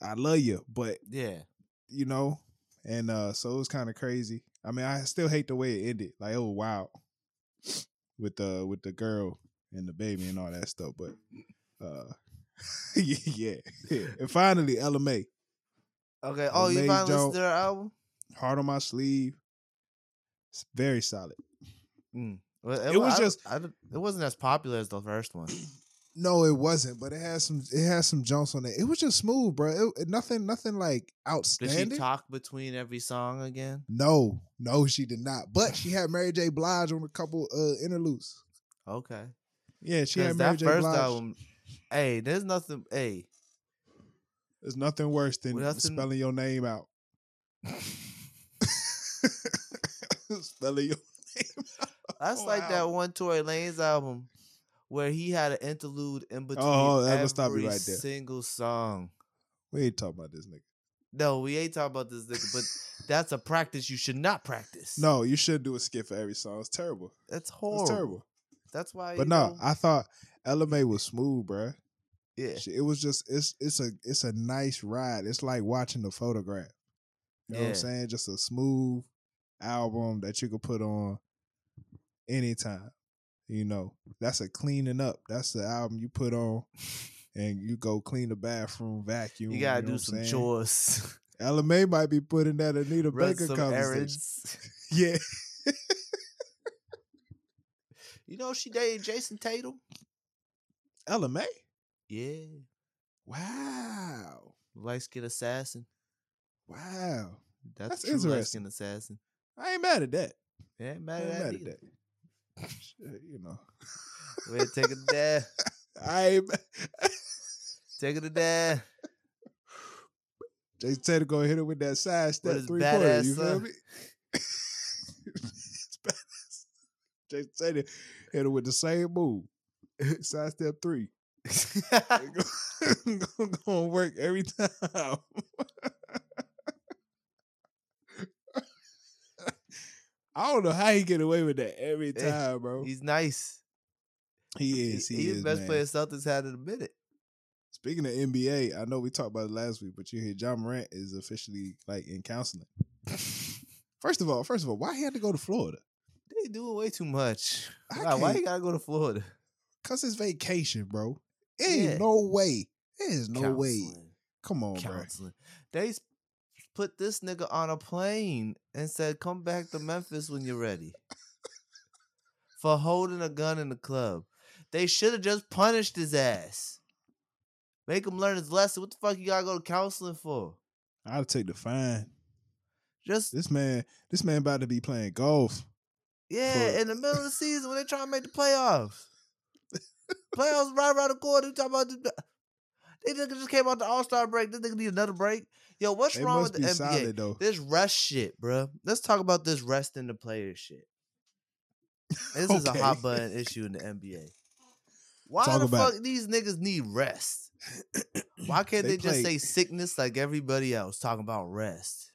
I love you, but Yeah. you know, and uh so it was kind of crazy. I mean, I still hate the way it ended. Like, oh wow, [sniffs] with the with the girl and the baby and all that stuff. But uh, [laughs] yeah, yeah. And finally, Ella Mai, Okay. Oh, you Amazing finally listened to their album? heart on my sleeve. It's very solid. Mm. Well, It was I- just- I, it wasn't as popular as the first one. [clears throat] No, it wasn't, but it has some. It has some jumps on it. It was just smooth, bro. It, it- nothing, nothing like outstanding. Did she talk between every song again? no, no, she did not. But she had Mary J. Blige on a couple uh interludes. Okay. Yeah, she had Mary that J. first Blige. album, hey, there's nothing. Hey, There's nothing worse than nothing- spelling your name out. [laughs] spelling your name [laughs] out. that's Oh, like that one Tory Lanez album where he had an interlude in between Oh, that every stop you right there. single song. We ain't talking about this nigga. No, we ain't talking about this nigga, but that's a practice you should not practice. No, you should do a skit for every song. It's terrible. that's horrible. It's terrible. That's why. But no, know, I thought Ella Mai was smooth, bruh. yeah, It was just it's it's a it's a nice ride. It's like watching the photograph. You know what I'm saying? Just a smooth album that you could put on anytime. You know, that's a cleaning up. That's the album you put on [laughs] and you go clean the bathroom, vacuum. you gotta know do some saying? chores, [laughs] Ella Mai might be putting that Anita run Baker some conversation. errands. [laughs] Yeah. You know she dated Jayson Tatum. Ella Mai? Yeah, Wow. light skin assassin. Wow. That's, That's true light interesting. skin assassin. I ain't mad at that. Yeah, ain't I mad ain't at that. mad at that. Shit, you know. Ahead, [laughs] [laughs] take it dad. I ain't. Take it to dad. Jayson Tatum gonna hit it with that side step three badass You feel son. me? [laughs] Jayson Tatum hit it with the same move. [laughs] Side step three. [laughs] gonna [laughs] work every time. I don't know how he get away with that every eh, time, bro. He's nice. He He- is. He, He's is. the best man. player Celtics had in a minute. Speaking of NBA, I know we talked about it last week, but you hear Ja Morant is officially like in counseling. First of all, first of all, why he had to go to Florida? They doing way too much. Why, you gotta go to Florida? Cause it's vacation, bro. It ain't Yeah. no way. There's no way. Come on, bro. Counseling. They put this nigga on a plane and said, "Come back to Memphis when you're ready." For holding a gun in the club, they should have just punished his ass. Make him learn his lesson. What the fuck you gotta go to counseling for? I'll take the fine. Just This man, this man about to be playing golf. Yeah, for- in the middle of the season when they trying to make the playoffs. [laughs] playoffs right around the corner. You talking about the, they just came out the All Star break. This nigga need another break. Yo, what's They wrong with the NBA? solid though. This rest shit, bro. Let's talk about this rest in the players shit. This is a hot button issue in the NBA. Why Talk the fuck these niggas need rest? Why [clears throat] can't They they, just say sickness like everybody else talking about rest?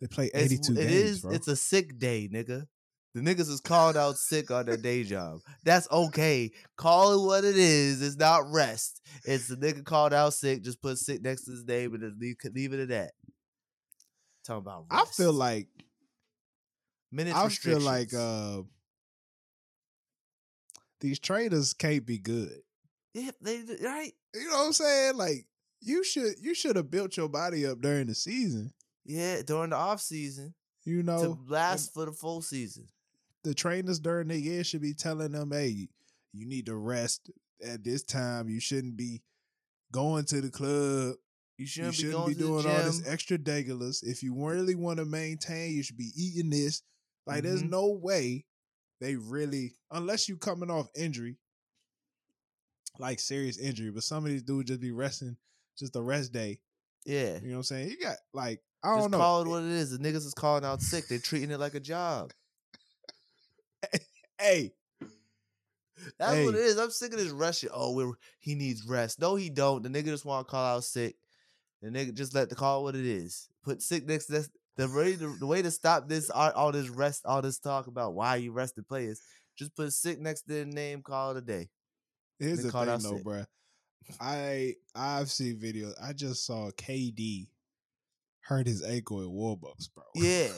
They play It's, 82 it games, is-. It's a sick day, nigga. The niggas is called out sick on their day job. That's okay. Call it what it is. It's not rest. It's the nigga called out sick. Just put sick next to his name and just leave, leave it at that. Talking about I feel like minutes I feel like uh these traders can't be good. yeah, they right. You know what I'm saying? Like you should you should have built your body up during the season. Yeah, during the off season You know, to last for the full season. The trainers during the year should be telling them, "Hey, you need to rest at this time. You shouldn't be going to the club. You You shouldn't, shouldn't, be going be doing all this extra regulars. If you really want to maintain, you should be eating this. Like, there's Mhm. no way they really, unless you coming off injury, like serious injury. But some of these dudes just be resting, just a rest day. yeah. You know what I'm saying? You got like I Just don't know. call it what it is. The niggas is calling out sick. They're treating it like a job. [laughs] hey, That's what it is. I'm sick of this rush. shit. Oh, he needs rest. No, he don't. The nigga just want to call out sick. The nigga just let the call what it is. Put sick next. That's the way. The, the way to stop this all, all this rest, all this talk about why you rested players. Just put sick next to the name. Call it a day. here's the thing though, sick. bruh. I I've seen videos. I just saw KD hurt his ankle at warm-ups, bro. Yeah.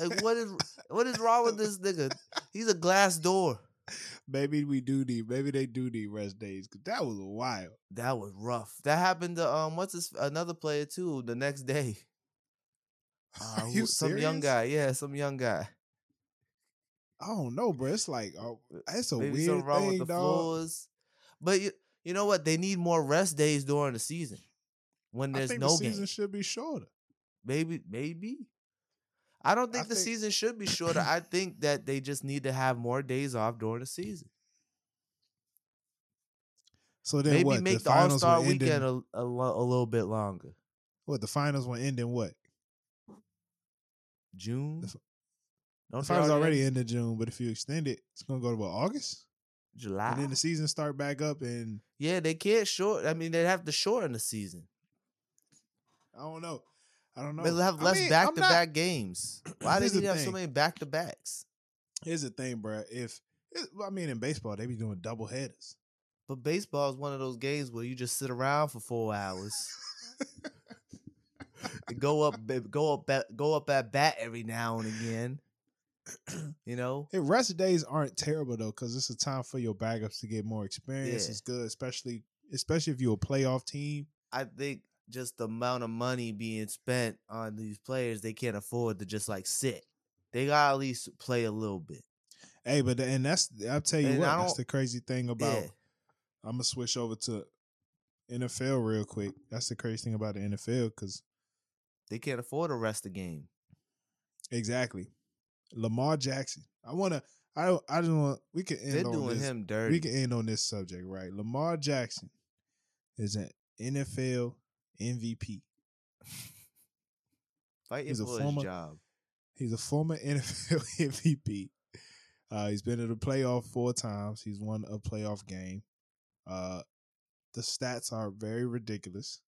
Like what is what is wrong with this nigga? He's a glass door. [laughs] maybe we do need. Maybe they do need rest days. 'cause that was wild. That was rough. That happened to um what's his another player too the next day. [laughs] Uh, Are you some young guy, yeah, some young guy. I don't know, bro. It's like oh, it's a Maybe weird wrong thing, with the dog. floors. But you you know what? They need more rest days during the season when there's no the season game. should be shorter. Maybe maybe. I don't I think the think- season should be [clears throat] shorter. I think that they just need to have more days off during the season. So then Maybe what? make the the All Star weekend in, a, a, lo- a little bit longer. what? The finals will end in what? June. The Don't The finals already end end in June, but if you extend it, it's gonna go to what August, July. and then the season start back up. And Yeah, they can't short. I mean, they have to shorten the season. I don't know. I don't know. They'll have I less mean, back to back games. [clears throat] Why did he have so many back to backs? Here's the thing, bro. If I mean, in baseball, they be doing double headers. But baseball is one of those games where you just sit around for four hours. [laughs] and go up, go up, at, go up at bat every now and again. [clears throat] You know, Hey, rest days aren't terrible though, because it's a time for your backups to get more experience. Yeah. It's good, especially especially if you're a playoff team. I think just the amount of money being spent on these players, they can't afford to just like sit. They gotta at least play a little bit. Hey, but and that's I'll tell you And what, that's the crazy thing about. yeah, I'm gonna switch over to NFL real quick. That's the crazy thing about the NFL because they can't afford to rest the game. exactly, Lamar Jackson. I wanna. I don't. I just want. We can end They're on doing this. him dirty. We can end on this subject, right? Lamar Jackson is an NFL MVP. Fighting he's a for former- his job. He's a former NFL [laughs] MVP. Uh, he's been in the playoff four times. He's won a playoff game. Uh, the stats are very ridiculous.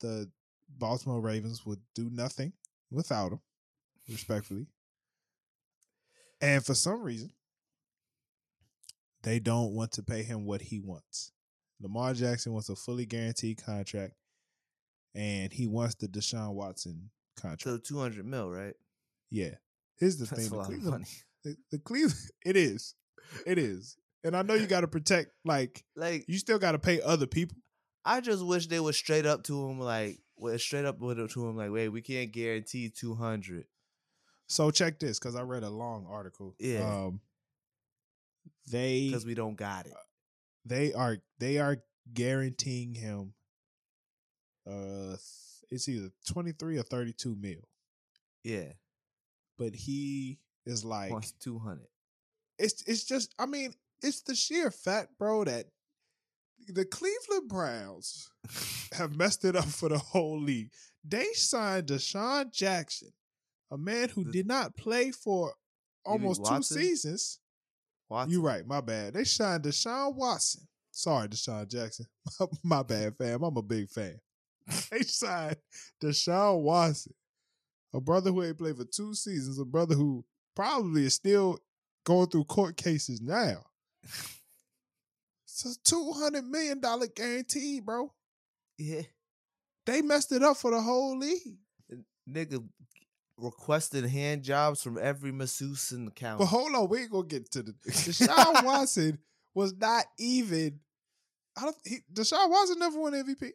The Baltimore Ravens would do nothing without him, respectfully. And for some reason, they don't want to pay him what he wants. Lamar Jackson wants a fully guaranteed contract, and he wants the Deshaun Watson contract. So two hundred mil, right? Yeah. Here's the [laughs] That's thing. a The Cleveland, money. the, the Cleveland, [laughs] it is. It is. And I know you got to protect, like, Like you still got to pay other people. I just wish they were straight up to him, like well, straight up with it to him, like, wait, we can't guarantee two hundred. So check this, because I read a long article. Yeah. Um, they because we don't got it. they are they are guaranteeing him uh it's either 23 or 32 mil. Yeah, But he is like two hundred. it's it's just I mean, it's the sheer fact, bro, that the Cleveland Browns [laughs] have messed it up for the whole league. They signed Deshaun Jackson, a man who did not play for almost two seasons. Watson. You right, my bad. They signed Deshaun Watson. Sorry, Deshaun Jackson. [laughs] my bad, fam. I'm a big fan. [laughs] they signed Deshaun Watson, a brother who ain't played for two seasons, a brother who probably is still going through court cases now. It's a two hundred million dollar guarantee, bro. Yeah, They messed it up for the whole league. nigga requested hand jobs from every masseuse in the county. But hold on, we ain't gonna get to the [laughs] Deshaun Watson was not even. I don't. He, Deshaun Watson never won MVP.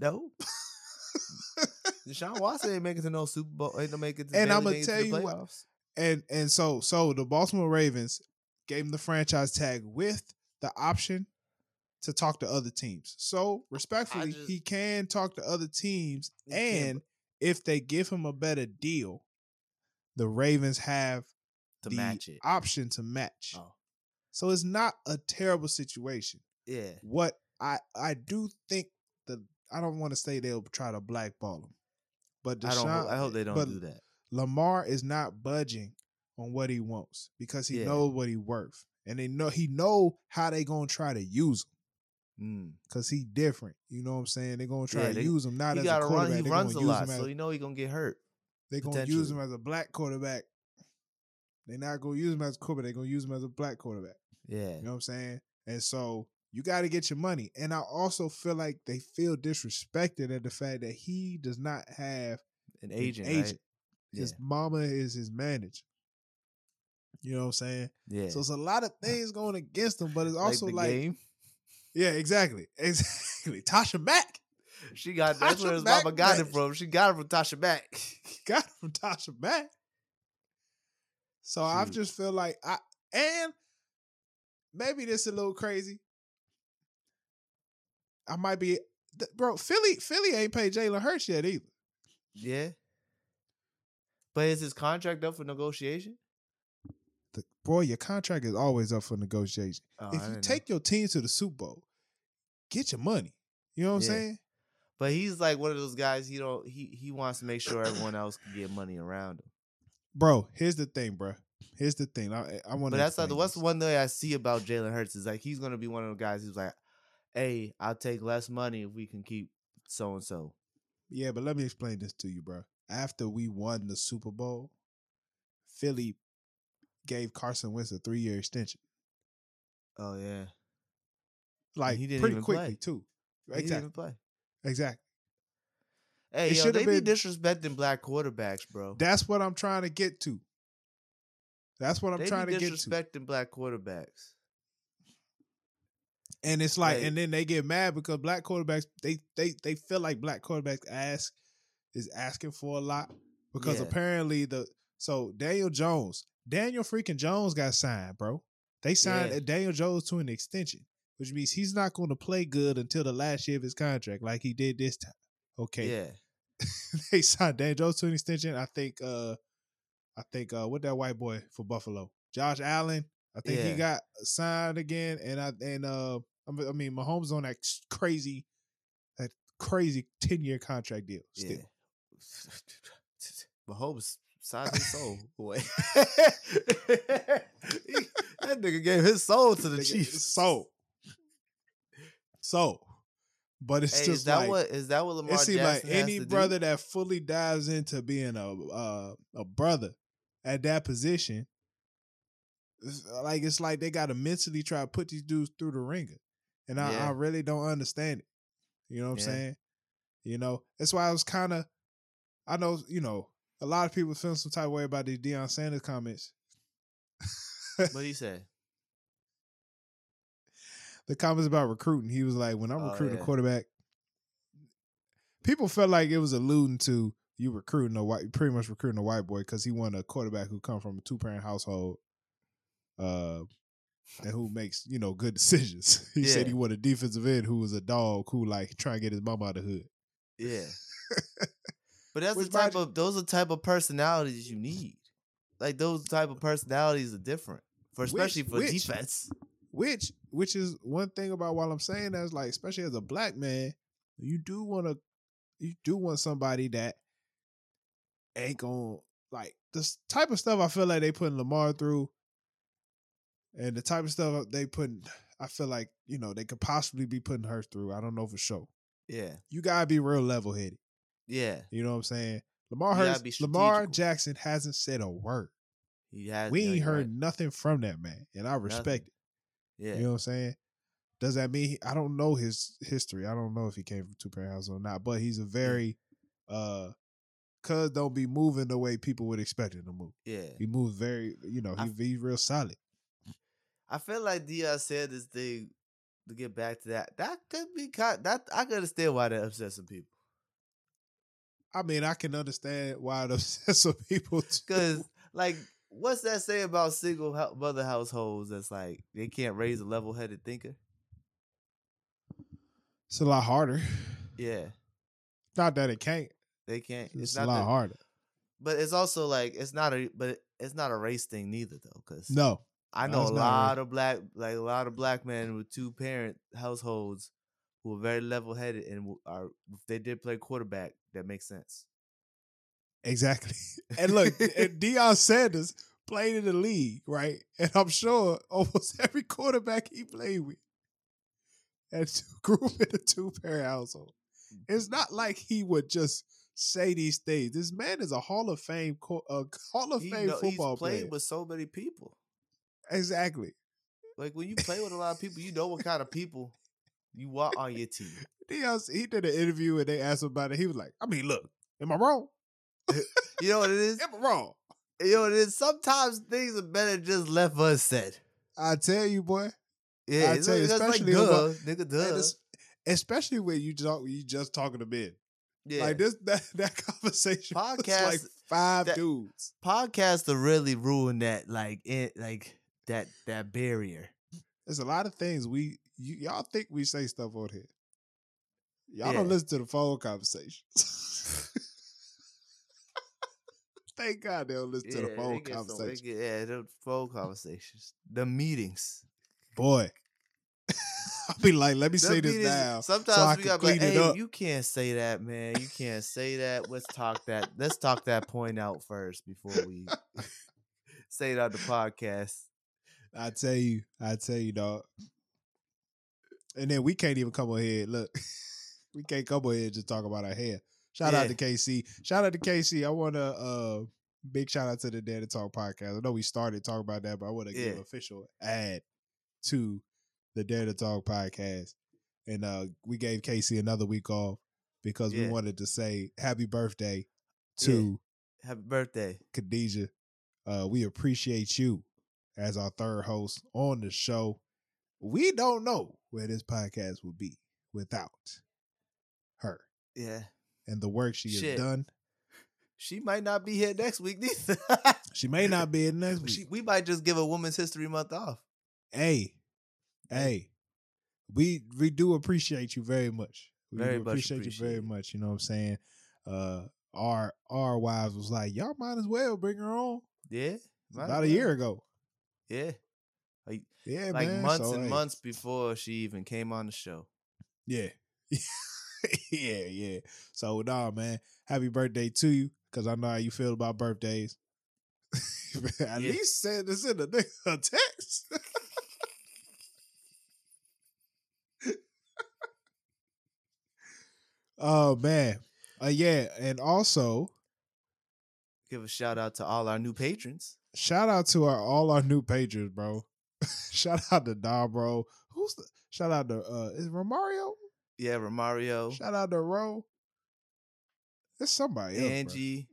No, [laughs] Deshaun Watson ain't making to no Super Bowl. Ain't no making it to And it to tell you what. And and so so the Baltimore Ravens gave him the franchise tag with the option to talk to other teams. So respectfully, just- he can talk to other teams, and if they give him a better deal, the Ravens have to the match it. option to match. Oh, So it's not a terrible situation. yeah. What I I do think the I don't want to say they'll try to blackball him, but I don't. Hope, I hope they don't do that. Lamar is not budging on what he wants because he Yeah. knows what he worth, and they know he know how they gonna try to use him Mm. because he different. You know what I'm saying? They're gonna try Yeah, to they- use him not He as a to run. He They're runs a lot, as so you know he gonna get hurt. they're gonna use him as a black quarterback. They're not gonna use him as a quarterback. They're gonna use him as a black quarterback. Yeah. You know what I'm saying? And so you got to get your money. And I also feel like they feel disrespected at the fact that he does not have An an agent. agent. Right? Yeah. His mama is his manager. You know what I'm saying? Yeah. So it's a lot of [laughs] things going against him, but it's also the like, game. yeah, exactly, [laughs] exactly. Tasha Mack She got that's where his Mack mama got it from. She got it from Tasha Mack. [laughs] got it from Tasha Mack. So I just feel like I and maybe this a little crazy. I might be, th- bro. Philly, Philly ain't paid Jalen Hurts yet either. yeah. But is his contract up for negotiation? The, boy, your contract is always up for negotiation. Oh, if you didn't know. take your team to the Super Bowl, get your money. You know what Yeah. I'm saying? But he's like one of those guys. He don't. He he wants to make sure everyone else can get money around him. Bro, here's the thing, bro. Here's the thing. I, I want But that's not the what's one thing I see about Jalen Hurts is like he's gonna be one of the guys who's like, "Hey, I'll take less money if we can keep so and so." Yeah, but let me explain this to you, bro. After we won the Super Bowl, Philly gave Carson Wentz a three year extension. Oh yeah, Like he didn't pretty quickly play. too. he didn't Exactly. even play. Exactly. Hey, It yo, they be disrespecting black quarterbacks, bro. That's what I'm trying to get to. That's what I'm they trying be to get to. disrespecting black quarterbacks. And it's like, and then they get mad because black quarterbacks, they they they feel like black quarterbacks ask is asking for a lot because Yeah. apparently the so Daniel Jones, Daniel freaking Jones got signed, bro. They signed Yeah. Daniel Jones to an extension, which means he's not going to play good until the last year of his contract, like he did this time. Okay, Yeah, [laughs] they signed Daniel Jones to an extension. I think, uh I think, uh what that white boy for Buffalo, Josh Allen. I think he got signed again, and I and uh I mean- Mahomes on that crazy, that crazy ten year contract deal. Still, yeah. [laughs] Mahomes signed his soul [laughs] away. [laughs] That nigga gave his soul to the Nigga, Chiefs. Soul. so, but it's Hey, just is that like what is that what Lamar it seems like any to do? brother that fully dives into being a uh, a brother at that position, it's uh, like it's like they got to mentally try to put these dudes through the ringer, and I, Yeah. I really don't understand it. You know what I'm saying? You know that's why I was kind of, I know you know a lot of people feeling some type of way about these Deion Sanders comments. What he said? [laughs] the comments about recruiting. He was like, when I'm Oh, recruiting yeah. a quarterback, people felt like it was alluding to you recruiting a white, pretty much recruiting a white boy because he wanted a quarterback who come from a two parent household, uh, and who makes you know good [laughs] decisions. he said he wanted a defensive end who was a dog who like trying to get his mom out of the hood. Yeah. [laughs] But that's the type of those are the type of personalities you need. Like those type of personalities are different. For Which- especially for which- defense. Which which is one thing about while I'm saying that is like, especially as a black man, you do want to you do want somebody that ain't gonna like this type of stuff I feel like they putting Lamar through and the type of stuff they putting I feel like, you know, they could possibly be putting her through. I don't know for sure. Yeah. You gotta be real level headed. Yeah. You know what I'm saying? Lamar Hurts, Lamar. Jackson hasn't said a word. He has we ain't you're heard right. nothing from that man. And I respect it. Yeah. You know what I'm saying? Does that mean he, I don't know his history? I don't know if he came from two parent house or not, but he's a very uh cuz don't be moving the way people would expect him to move. yeah. He moves very, you know, I- he, he's real solid. I feel like Deion said this thing to get back to that. That could be kind that I can understand why that upset some people. I mean, I can understand why it [laughs] upsets some people too. Cause like what's that say about single mother households? That's like they can't raise a level headed thinker. It's a lot harder. Yeah, Not that it can't. they can't. It's, It's, a lot that, harder. but it's also like it's not a but it's not a race thing neither though. Because No. I oh, know it's a not a race. lot of black like a lot of black men with two parent households who are very level headed and are if they did play quarterback that makes sense. Exactly. [laughs] And look, [laughs] Deion Sanders played in the league, right? [laughs] And I'm sure almost every quarterback he played with had to grew up in a two parent household. Mm. It's not like he would just say these things. This man is a Hall of Fame, a Hall of He Fame know- football he's played player. with so many people. Exactly. Like when you play with a lot of people, you know what kind of people you want on your team. Deion, he did an interview and they asked him about it. He was like, I mean, look, am I wrong? [laughs] You know what it is? Am I wrong? You know what it is? Sometimes things are better just left unsaid. I tell you, boy. Yeah, I tell you, it's like especially duh, about- nigga, duh. especially when you talk, you just talking to men. Yeah, Like this, [laughs] that that conversation was like Podcast- five that- dudes. podcasts to really ruin that, like it, like that, that barrier. There's a lot of things we you, y'all think we say stuff on here. Y'all Yeah. don't listen to the phone conversations. Thank [laughs] God they don't listen to the phone get some- they conversation. get- yeah, the phone conversations, the meetings. Boy, [laughs] I'll be like, let me The say this now. Sometimes I we got like, hey, up." you can't say that, man. You can't say that. Let's talk that. Let's talk that point out first before we [laughs] say it on the podcast. I tell you, I tell you, dog. And then we can't even come on here. Look, [laughs] we can't come on here and just talk about our hair. Shout out to KC. Shout out to KC. I want to uh big shout out to the Dad to Talk podcast. I know we started talking about that, but I want to give Yeah. official ad to the Dare to Talk podcast. And uh we gave Casey another week off because we wanted to say happy birthday to Happy birthday. Khadijah. Uh, we appreciate you as our third host on the show. We don't know where this podcast would be without her Yeah. and the work she Shit. has done. She might not be here next week. She may not be in next [laughs] week. she, we might just give a Women's History Month off. hey, hey, we we do appreciate you very much. We Very do much appreciate you very much. You know what I'm saying? Uh, our our wives was like, y'all might as well bring her on. Yeah. About a year ago. Yeah. Yeah, like man. months So, and hey, months before she even came on the show. Yeah. [laughs] yeah, yeah. So nah, man. Happy birthday to you. Cause I know how you feel about birthdays. [laughs] At Yeah. least send this in a, a text. [laughs] oh man. Uh yeah, and also Give a shout out to all our new patrons. Shout out to our all our new patrons, bro. [laughs] shout out to Don, bro. Who's the shout out to uh is Romario? Yeah, Romario, Shout out to Ro. It's somebody else. Angie,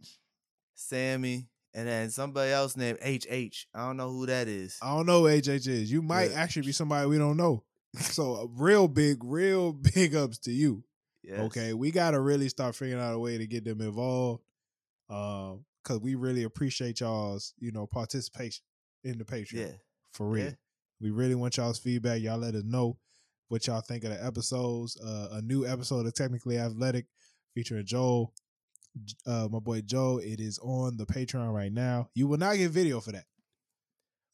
Sammy, and then somebody else named HH. I don't know who that is. I don't know who HH is. You might Yeah. actually be somebody we don't know. [laughs] So uh, real big, real [laughs] big ups to you. Yes. Okay, we got to really start figuring out a way to get them involved, um, because we really appreciate y'all's you know participation in the Patreon Yeah. for real. Yeah. We really want y'all's feedback. Y'all let us know what y'all think of the episodes. Uh, a new episode of Technically Athletic featuring Joel, uh, my boy Joel. It is on the Patreon right now. You will not get video for that.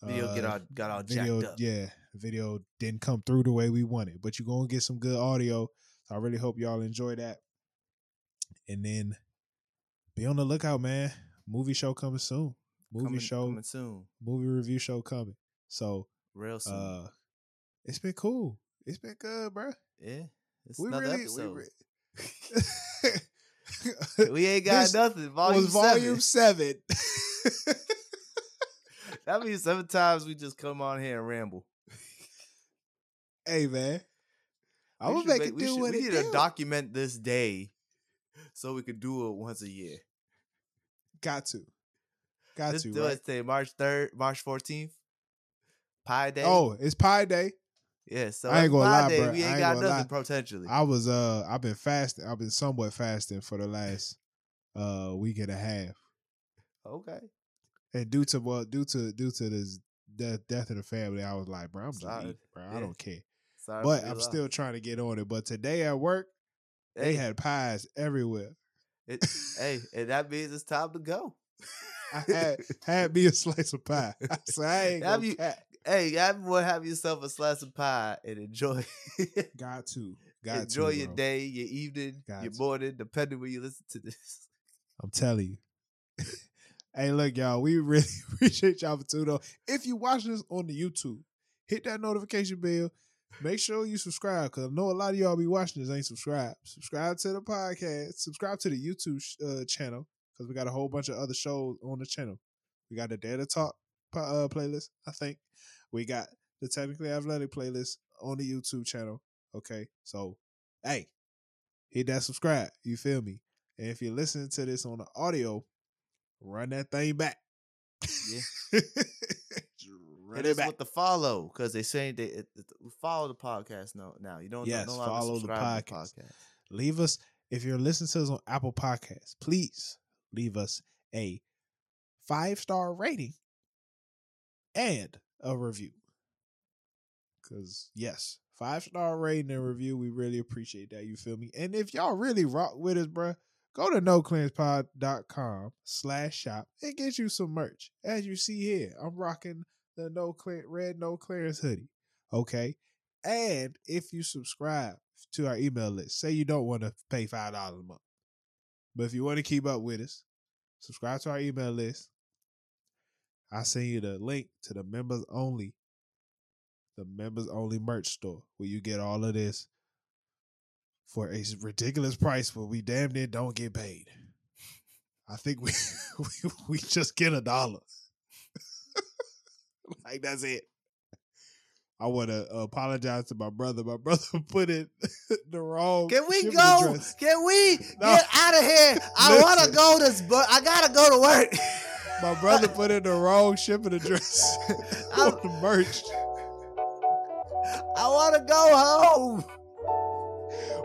Video get Uh, all got all video, jacked up. yeah, video didn't come through the way we wanted, but you're gonna get some good audio. So I really hope y'all enjoy that. And then be on the lookout, man. Movie show coming soon. Movie coming, show, coming soon, movie review show coming. So real soon. uh it's been cool. It's been good, bro. yeah, it's We another really, episode. we, re- [laughs] We, ain't got This nothing. Volume was volume seven. seven. [laughs] That means sometimes we just come on here and ramble. hey man, I We will should make make- it we do should- what We need do. to document this day so we could do it once a year. Got to, got Let's to. do right? it today, March third, March fourteenth. Pi Day. Oh, it's Pie Day. yeah. So I ain't gonna lie, Day. bruh. We I ain't ain't got gonna nothing lie. potentially. I was uh I've been fasting. I've been somewhat fasting for the last uh week and a half. okay. And due to well, due to due to this death death of the family, I was like, bro, I'm just Sorry. eating, bro. I don't care. Sorry But I'm still trying to get on it. But today at work, they Hey, had pies everywhere. It, hey, [laughs] and that means it's time to go. I had [laughs] had me a slice of pie. [laughs] I said, I ain't Have you- hey, everyone, have yourself a slice of pie and enjoy. Got to. Got enjoy to, your bro. day, your evening, Got your to. morning, depending when you listen to this. I'm telling you. hey, look, y'all, we really appreciate y'all for tuning. If you watching this on the YouTube, hit that notification bell. Make sure you subscribe because I know a lot of y'all be watching this ain't subscribed. Subscribe to the podcast. Subscribe to the YouTube uh, channel because we got a whole bunch of other shows on the channel. We got the Data Talk uh, playlist, I think. We got the Technically Athletic playlist on the YouTube channel. Okay, so hey, hit that subscribe. You feel me? And if you're listening to this on the audio, run that thing back. Yeah. [laughs] It is back. with the follow because they saying they it, it- follow the podcast now. Now you don't Yes, follow the subscribe to podcast. podcast. leave us if you're listening to us on Apple Podcasts, please leave us a five star rating and a review. Cause yes, five star rating and review, we really appreciate that. You feel me? And if y'all really rock with us, bruh, go to noclearancepod.com slash shop and get you some merch. As you see here, I'm rocking the no clear red no clearance hoodie. Okay. And if you subscribe to our email list, say you don't want to pay five dollars a month, but if you want to keep up with us, subscribe to our email list. I send you the link to the members only, the members only merch store where you get all of this for a ridiculous price, but we damn near don't get paid. [laughs] I think we [laughs] we, we just get a dollar. [laughs] like that's it. I want to apologize to my brother. My [laughs] brother put it [laughs] the wrong. Can we go? address. Can we No. get out of here? I want to go to, but I gotta go to work. My brother put in the wrong shipping address on the merch. I want to go home.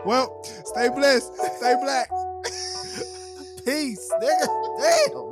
Well, stay blessed, stay black. Peace, nigga. Damn.